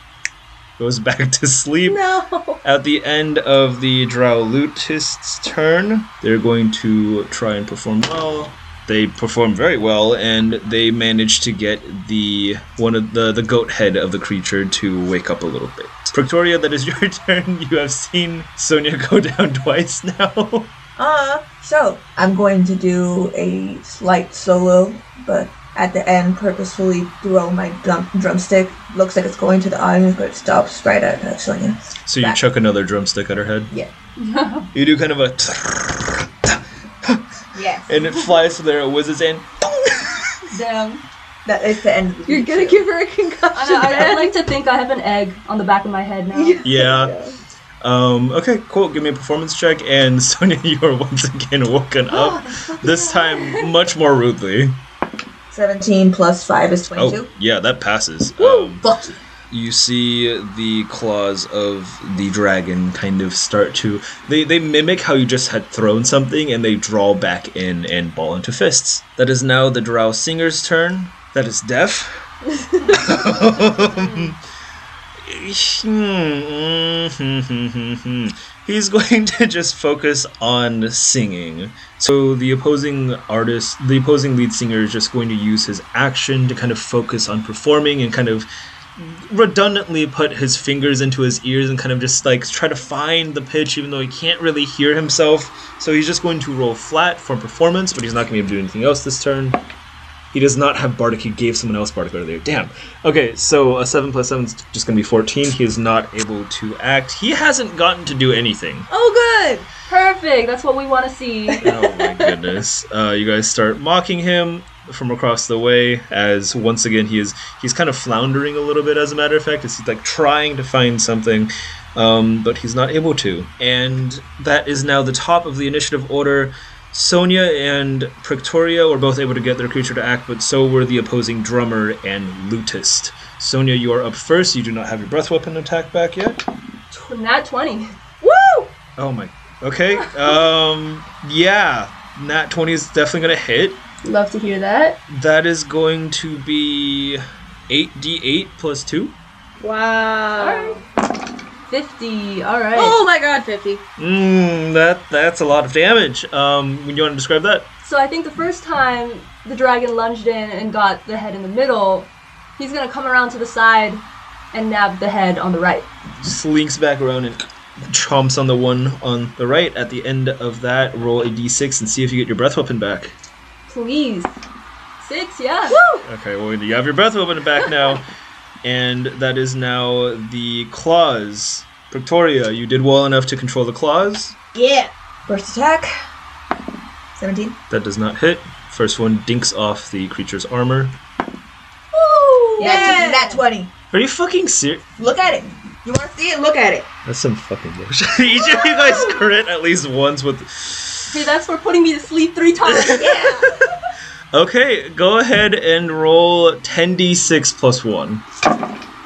goes back to sleep. No. At the end of the Drow Lutist's turn, they're going to try and perform well. They perform very well, and they manage to get the one of the the goat head of the creature to wake up a little bit. Prictoria, that is your turn. You have seen Sonya go down twice now. Uh, so I'm going to do a slight solo, but at the end purposefully throw my drum- drumstick. Looks like it's going to the audience, but it stops right at uh, Sonya. So you Back. chuck another drumstick at her head. Yeah. You do kind of a, Yes. and it flies to their whizzes in. Damn. That is the end of the You're gonna feature. give her a concussion. know, I, I like to think I have an egg on the back of my head now. Yeah. Um, okay, cool. Give me a performance check, and Sonya, you are once again woken up. this time, much more rudely. 17 plus 5 is 22. Oh, yeah, that passes. Um, Fuck you. you see the claws of the dragon kind of start to. They, they mimic how you just had thrown something, and they draw back in and ball into fists. That is now the Drow Singer's turn. That is Deaf. Hmm. Hmm, hmm, He's going to just focus on singing. So the opposing artist, the opposing lead singer, is just going to use his action to kind of focus on performing and kind of redundantly put his fingers into his ears and kind of just like try to find the pitch even though he can't really hear himself. So he's just going to roll flat for performance, but he's not going to be able to do anything else this turn. He does not have Bardic. He gave someone else Bardic earlier. Damn. Okay, so a 7 plus 7 is just going to be 14. He is not able to act. He hasn't gotten to do anything. Oh, good. Perfect. That's what we want to see. oh my goodness. Uh, you guys start mocking him from across the way as once again he is he's kind of floundering a little bit as a matter of fact. He's like trying to find something. Um, but he's not able to. And that is now the top of the initiative order. Sonya and Prictoria were both able to get their creature to act, but so were the opposing drummer and lutist. Sonya, you are up first. You do not have your breath weapon attack back yet. Tw- Nat 20. Woo! Oh my. Okay. Um. Yeah. Nat twenty is definitely gonna hit. Love to hear that. That is going to be eight d eight plus two. Wow. Alright. 50. Alright. Oh my god, 50. Mmm. That that's a lot of damage. Um. Would you want to describe that? So I think the first time the dragon lunged in and got the head in the middle, he's gonna come around to the side and nab the head on the right. Slinks back around and chomps on the one on the right. At the end of that, roll a d6 and see if you get your breath weapon back. Please. Six, yeah. Okay, well, you have your breath weapon back now, and that is now the claws. Prictoria, you did well enough to control the claws. Yeah. First attack. 17. That does not hit. First one dinks off the creature's armor. Woo! Yeah, Nat 20. Are you fucking serious? Look at it. You want to see it? Look at it. That's some fucking bullshit. Each of you guys crit at least once with. Hey, that's for putting me to sleep three times. Yeah. Okay, go ahead and roll 10d6 plus 1.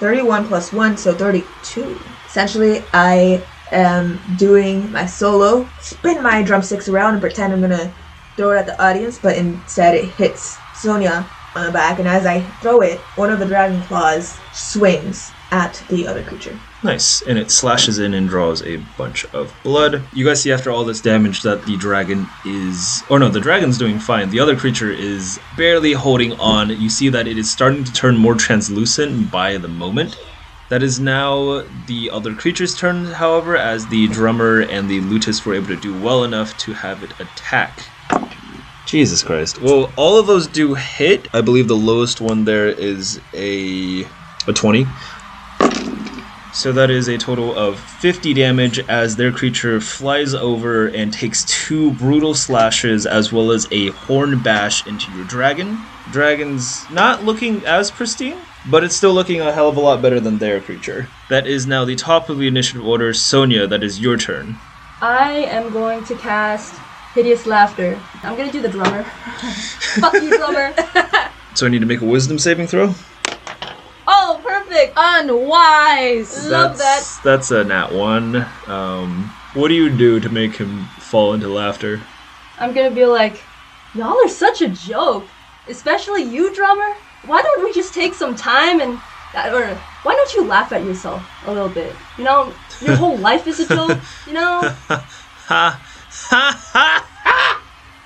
31 plus 1, so 32. Essentially, I am doing my solo, spin my drumsticks around and pretend I'm gonna throw it at the audience, but instead it hits Sonya on the back, and as I throw it, one of the dragon claws swings at the other creature. Nice. And it slashes in and draws a bunch of blood. You guys see after all this damage that the dragon is. Or no, the dragon's doing fine. The other creature is barely holding on. You see that it is starting to turn more translucent by the moment. That is now the other creature's turn, however, as the drummer and the lutist were able to do well enough to have it attack. Jesus Christ. Well, all of those do hit. I believe the lowest one there is a a 20. So that is a total of 50 damage as their creature flies over and takes two brutal slashes as well as a horn bash into your dragon. Dragon's not looking as pristine, but it's still looking a hell of a lot better than their creature. That is now the top of the initiative order. Sonya, that is your turn. I am going to cast Hideous Laughter. I'm gonna do the drummer. Fuck you, drummer. So I need to make a wisdom saving throw? Oh, perfect. Unwise. Love that's, That's a nat 1. Um, What do you do to make him fall into laughter? I'm gonna be like, y'all are such a joke, especially you, drummer. Why don't we just take some time and, uh, or why don't you laugh at yourself a little bit? You know, your whole life is a joke. You know. Ha ha ha ha!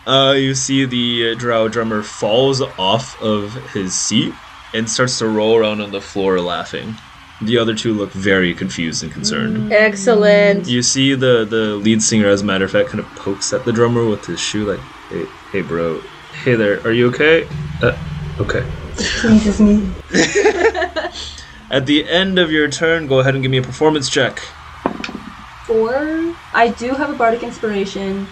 Uh, you see the uh, drow drummer falls off of his seat and starts to roll around on the floor laughing. The other two look very confused and concerned. Excellent. You see the the lead singer, as a matter of fact, kind of pokes at the drummer with his shoe, like, "Hey, hey, bro, hey there, are you okay? Uh, okay." Pleases me. At the end of your turn, go ahead and give me a performance check. Four. I do have a bardic inspiration.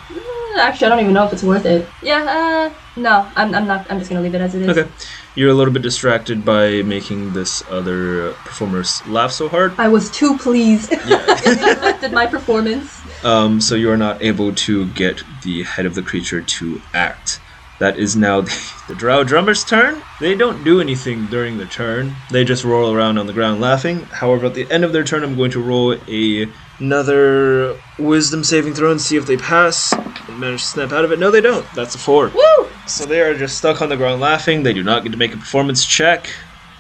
Actually, I don't even know if it's worth it. Yeah. Uh, no, I'm, I'm not. I'm just gonna leave it as it is. Okay. You're a little bit distracted by making this other uh, performer laugh so hard. I was too pleased. it interrupted my performance. Um, so you are not able to get the head of the creature to act. That is now the, the drow drummer's turn. They don't do anything during the turn. They just roll around on the ground laughing. However, at the end of their turn, I'm going to roll a, another wisdom saving throw and see if they pass and manage to snap out of it. No, they don't. That's a four. Woo! So they are just stuck on the ground laughing. They do not get to make a performance check.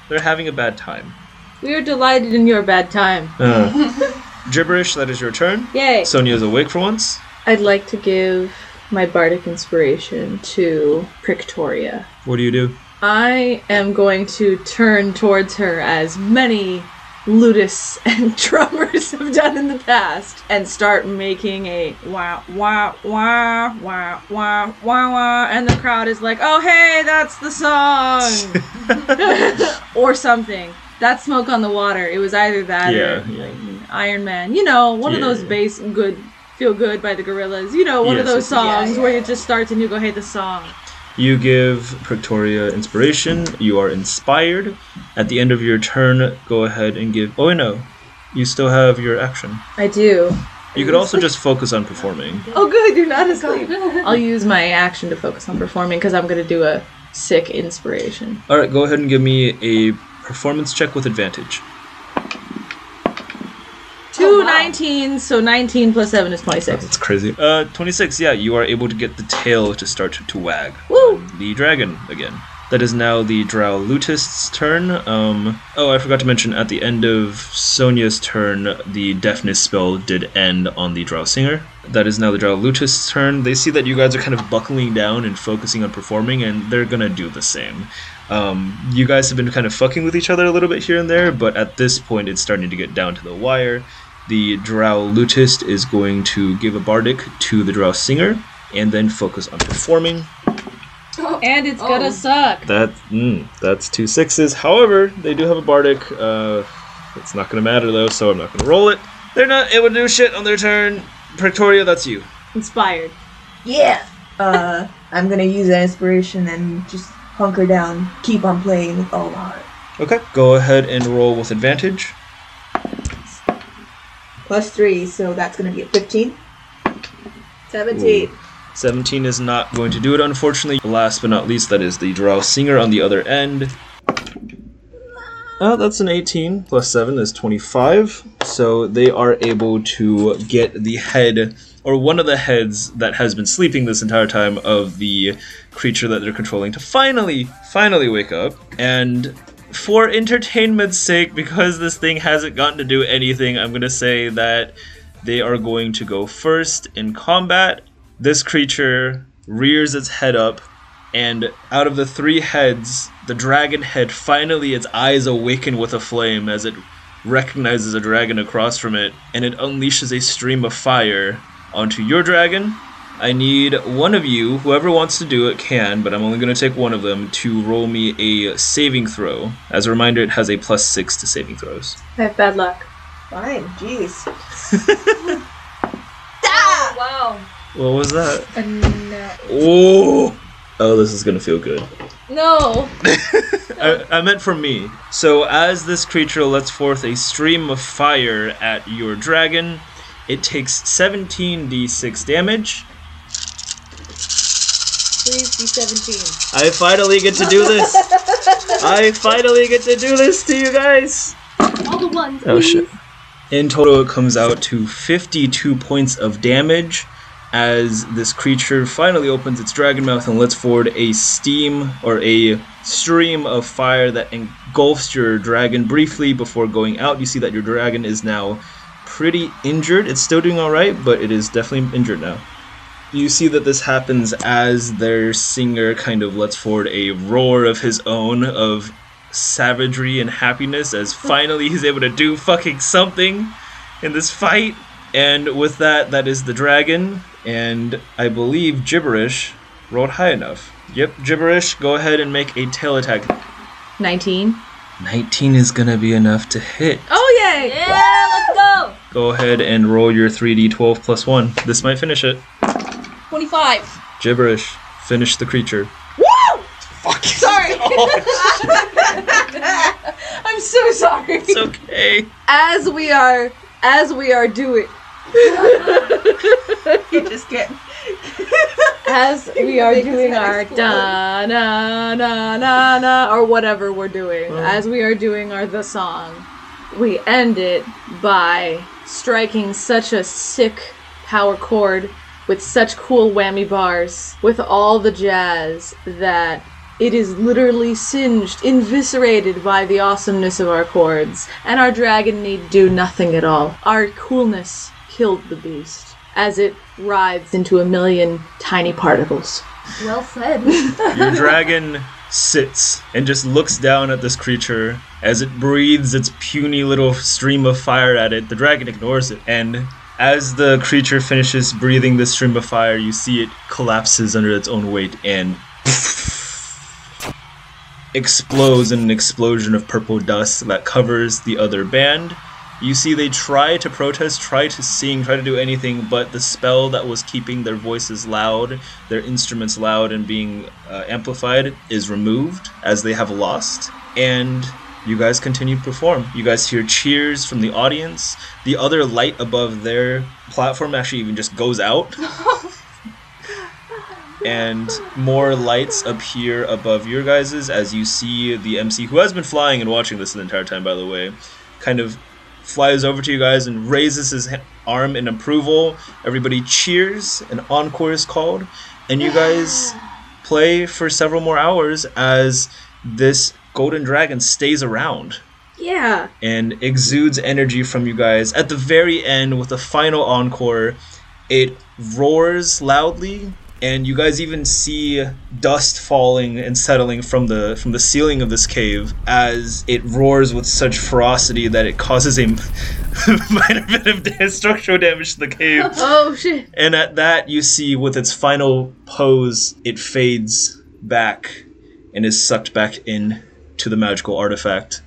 They're having a bad time. We are delighted in your bad time. Uh, gibberish, that is your turn. Yay. Sonya is awake for once. I'd like to give my bardic inspiration to Prictoria. What do you do? I am going to turn towards her as many lutists and drummers have done in the past and start making a wah wah wah wah wah wah wah and the crowd is like, oh hey, that's the song or something. That's smoke on the water. It was either that Yeah, or yeah. like, Iron Man. You know, one of Yeah. those bass good feel good by the Gorillaz. You know, one of those yes, songs yes. where it just starts and you go, hey, the song. You give Prictoria inspiration. You are inspired. At the end of your turn, go ahead and give. Oh, wait, no. You still have your action. I do. You could also just focus on performing. Oh, good, you're not asleep. I'll use my action to focus on performing because I'm going to do a sick inspiration. All right, go ahead and give me a performance check with advantage. Two wow. 19s, so 19 plus 7 is 26. That's crazy. Uh, 26, yeah, you are able to get the tail to start to wag. Woo! The dragon again. That is now the Drow Lutist's turn. Um, oh, I forgot to mention at the end of Sonya's turn, the deafness spell did end on the Drow Singer. That is now the Drow Lutist's turn. They see that you guys are kind of buckling down and focusing on performing, and they're gonna do the same. Um, you guys have been kind of fucking with each other a little bit here and there, but at this point, it's starting to get down to the wire. The Drow Lutist is going to give a bardic to the Drow Singer, and then focus on performing. Oh, And it's gonna Oh. suck. That mm, that's two sixes. However, they do have a bardic. Uh, it's not gonna matter though, so I'm not gonna roll it. They're not able to do shit on their turn. Prictoria, that's you. Inspired. Yeah. Uh, I'm gonna use that inspiration and just hunker down, keep on playing with all my heart. Okay. Go ahead and roll with advantage. Plus three, so that's gonna be a 15. 17. 17 is not going to do it, unfortunately. Last but not least, that is the Drow Singer on the other end. Oh, that's an 18 plus 7 is 25. So they are able to get the head, or one of the heads that has been sleeping this entire time of the creature that they're controlling to finally, finally wake up. And for entertainment's sake, because this thing hasn't gotten to do anything, I'm to say that they are going to go first in combat. This creature rears its head up, and out of the three heads, the dragon head finally its eyes awaken with a flame as it recognizes a dragon across from it, and it unleashes a stream of fire onto your dragon. I need one of you, whoever wants to do it can, but I'm only going to take one of them, to roll me a saving throw. As a reminder, it has a plus six to saving throws. I have bad luck. Fine, jeez. Oh, wow. What was that? A no. Oh! Oh, this is going to feel good. No. I, I meant for me. So, as this creature lets forth a stream of fire at your dragon, it takes 17d6 damage. Please be 17. I finally get to do this! I finally get to do this to you guys! All the ones. Oh shit. In total, it comes out to 52 points of damage as this creature finally opens its dragon mouth and lets forward a steam or a stream of fire that engulfs your dragon briefly before going out. You see that your dragon is now pretty injured. It's still doing alright, but it is definitely injured now. You see that this happens as their singer kind of lets forward a roar of his own of savagery and happiness as finally he's able to do fucking something in this fight. And with that, that is the dragon, and I believe gibberish rolled high enough. Yep, gibberish, go ahead and make a tail attack. 19. 19 is gonna be enough to hit. Oh, yay! Yeah, let's go. Go ahead and roll your 3d12 plus 1. This might finish it. 25. Gibberish, finish the creature. Woo! Fuck. Sorry. Oh, I'm so sorry. It's okay. As we are, as we are doing, You just get as we are doing our explode. da na na na na or whatever we're doing, as we are doing our the song, we end it by striking such a sick power chord with such cool whammy bars with all the jazz that it is literally singed, eviscerated by the awesomeness of our chords, and our dragon need do nothing at all. Our coolness killed the beast as it writhes into a million tiny particles. Well said. Your dragon sits and just looks down at this creature as it breathes its puny little stream of fire at it. The dragon ignores it, and as the creature finishes breathing the stream of fire, you see it collapses under its own weight and explodes in an explosion of purple dust that covers the other band. You see, they try to protest, try to sing, try to do anything, but the spell that was keeping their voices loud, their instruments loud, and being uh, amplified is removed as they have lost. And you guys continue to perform. You guys hear cheers from the audience. The other light above their platform actually even just goes out. and more lights appear above your guys's as you see the MC, who has been flying and watching this the entire time, by the way, kind of flies over to you guys and raises his arm in approval. Everybody cheers, an encore is called, and you guys play for several more hours as this golden dragon stays around Yeah. and exudes energy from you guys. At the very end, with the final encore, it roars loudly, and you guys even see dust falling and settling from the from the ceiling of this cave as it roars with such ferocity that it causes a minor bit of structural damage to the cave. Oh shit. And at that, you see with its final pose, it fades back and is sucked back in to the magical artifact.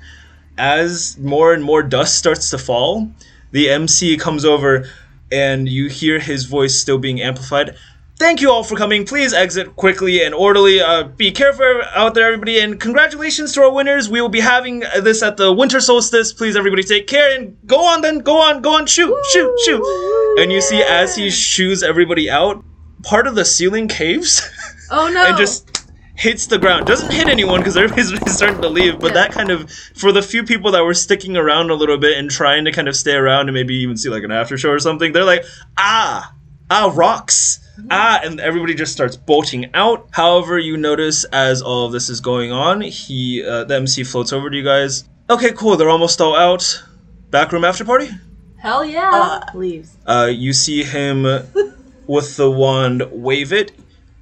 As more and more dust starts to fall, the MC comes over and you hear his voice still being amplified. Thank you all for coming. Please exit quickly and orderly. Uh, be careful out there, everybody. And congratulations to our winners. We will be having this at the winter solstice. Please, everybody, take care and go on. Then go on, go on, shoot, shoot, shoot. And you see as he shoos everybody out, part of the ceiling caves Oh no. and just hits the ground. Doesn't hit anyone because everybody's starting to leave. But Yeah. that kind of for the few people that were sticking around a little bit and trying to kind of stay around and maybe even see like an after show or something, they're like, ah, ah, rocks. Ah, and everybody just starts bolting out. However, you notice as all of this is going on, he, uh, the MC floats over to you guys. Okay, cool. They're almost all out. Backroom after party. Hell yeah. leaves. Uh, you see him with the wand wave it,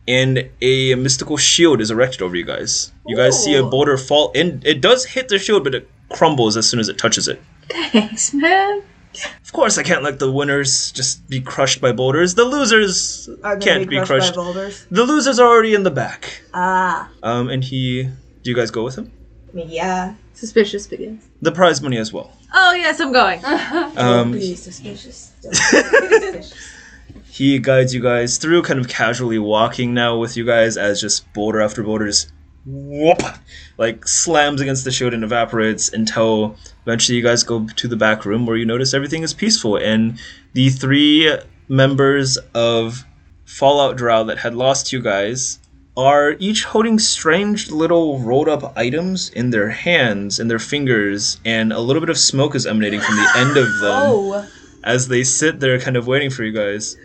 and a mystical shield is erected over you guys. You guys see a boulder fall, and it does hit the shield, but it crumbles as soon as it touches it. Thanks, man. Of course, I can't let the winners just be crushed by boulders. The losers can't be crushed. by boulders? The losers are already in the back. Ah, Um, and he. Do you guys go with him? Yeah. Suspicious begins. The prize money as well. Oh yes, I'm going. Don't Um, be suspicious. Don't be suspicious. He guides you guys through, kind of casually walking now with you guys as just boulder after boulder just whoop, like slams against the shield and evaporates until eventually you guys go to the back room where you notice everything is peaceful and the three members of Fallout Drow that had lost you guys are each holding strange little rolled up items in their hands and their fingers, and a little bit of smoke is emanating from the end of them Oh. as they sit there kind of waiting for you guys.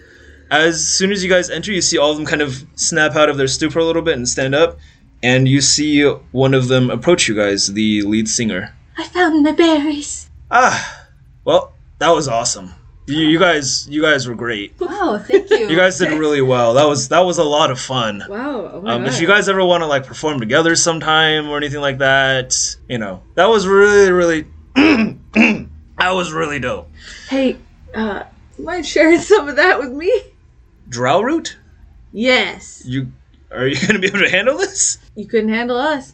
As soon as you guys enter, you see all of them kind of snap out of their stupor a little bit and stand up, and you see one of them approach you guys, the lead singer. I found my berries. Ah, well, that was awesome. You, you guys, you guys were great. Wow, thank you. You guys did really well. That was that was a lot of fun. Wow. Oh my Um, if you guys ever want to like perform together sometime or anything like that, you know, that was really, really, that was really dope. Hey, uh, mind sharing some of that with me? Drow root, Yes. you are you gonna be able to handle this? You couldn't handle us.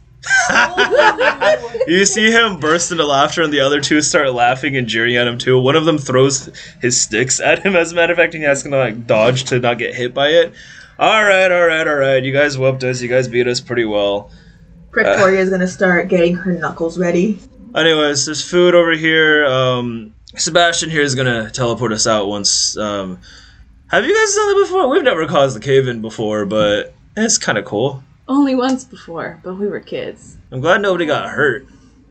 You see him burst into laughter, and the other two start laughing and jeering at him too. One of them throws his sticks at him. As a matter of fact, and he has to like dodge to not get hit by it. All right, all right, all right. You guys whooped us. You guys beat us pretty well. Prictoria is gonna start getting her knuckles ready. Anyways, there's food over here. Um, Sebastian here is gonna teleport us out once. Um, have you guys done that before? We've never caused the cave in before, but it's kind of cool. Only once before, but we were kids. I'm glad nobody got hurt.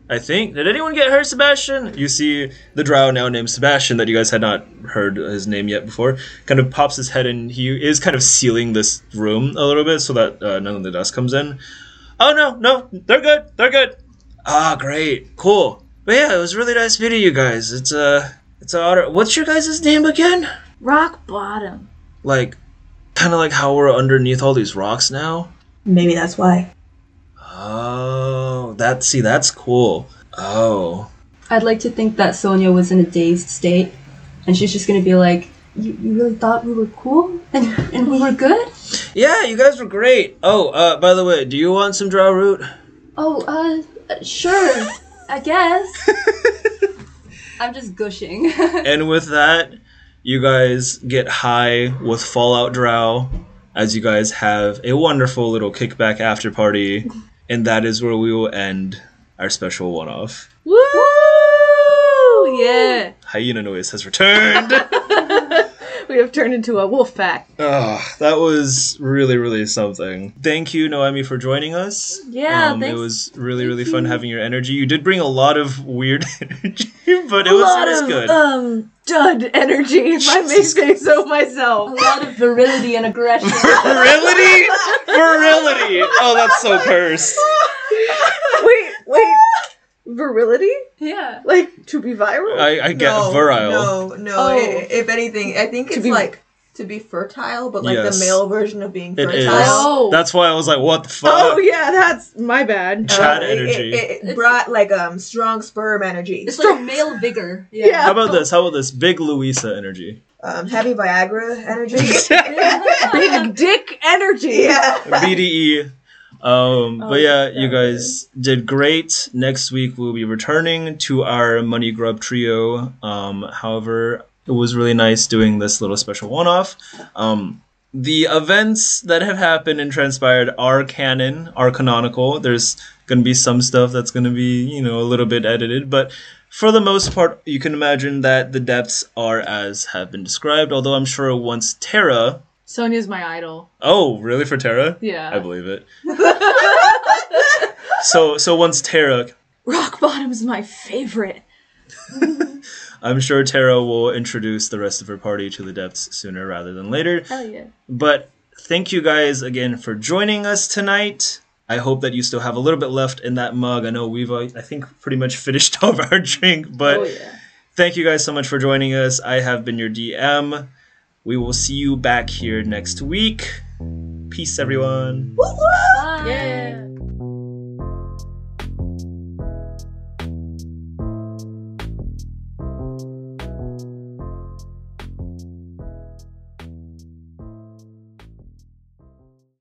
I think. Did anyone get hurt, Sebastian? You see the drow now named Sebastian that you guys had not heard his name yet before. Kind of pops his head and he is kind of sealing this room a little bit so that uh, none of the dust comes in. Oh no, no, they're good, they're good. Ah, great, cool. But yeah, it was really nice meeting you guys. It's uh, it's an honor. What's your guys' name again? Rock bottom. Like, kind of like how we're underneath all these rocks now. Maybe that's why. Oh, that see, that's cool. Oh. I'd like to think that Sonya was in a dazed state, and she's just gonna be like, "You, you really thought we were cool and and we were good? Yeah, you guys were great. Oh, uh, by the way, do you want some drow root? Oh, uh, uh, sure, I guess." I'm just gushing. and with that, you guys get high with Fallout Drow as you guys have a wonderful little kickback after party, and that is where we will end our special one off. Woo! Yeah. Hyena Noise has returned. We have turned into a wolf pack. oh, that was really, really something. Thank you, Noemi, for joining us. Yeah, Um, it was really, really fun having your energy. You did bring a lot of weird energy, but it a was, lot it was of good. um dud energy, if I may Jesus say so myself. a lot of virility and aggression. Virility? Virility! Oh, that's so cursed. wait, wait. Virility? yeah. Like to be viral? I, I get no, virile. No, no. Oh. i- if anything, I think it's be- like to be fertile, but like Yes. the male version of being fertile. is. Oh. That's why I was like, what the fuck? oh yeah, that's my bad. Chat Uh, it- energy. It, it brought like um strong sperm energy. It's like male vigor. Yeah. Yeah. How about this? How about this? Big Louisa energy. Um, heavy Viagra energy. Big dick energy. yeah. BDE. Um, Oh, but yeah, you guys did great. Next week we'll be returning to our Money Grub trio. Um, however, it was really nice doing this little special one off. Um, the events that have happened and transpired are canon, are canonical. There's going to be some stuff that's going to be, you know, a little bit edited, but for the most part, you can imagine that the depths are as have been described. Although I'm sure once Terra. Sonya's my idol. Oh, really for Terra? Yeah. I believe it. so so once Terra, Rock bottom's my favorite. I'm sure Tara will introduce the rest of her party to the depths sooner rather than later. Hell yeah. But thank you guys again for joining us tonight. I hope that you still have a little bit left in that mug. I know we've, uh, I think, pretty much finished off our drink, but oh yeah. thank you guys so much for joining us. I have been your DM. We will see you back here next week. Peace, everyone. Bye. Yeah.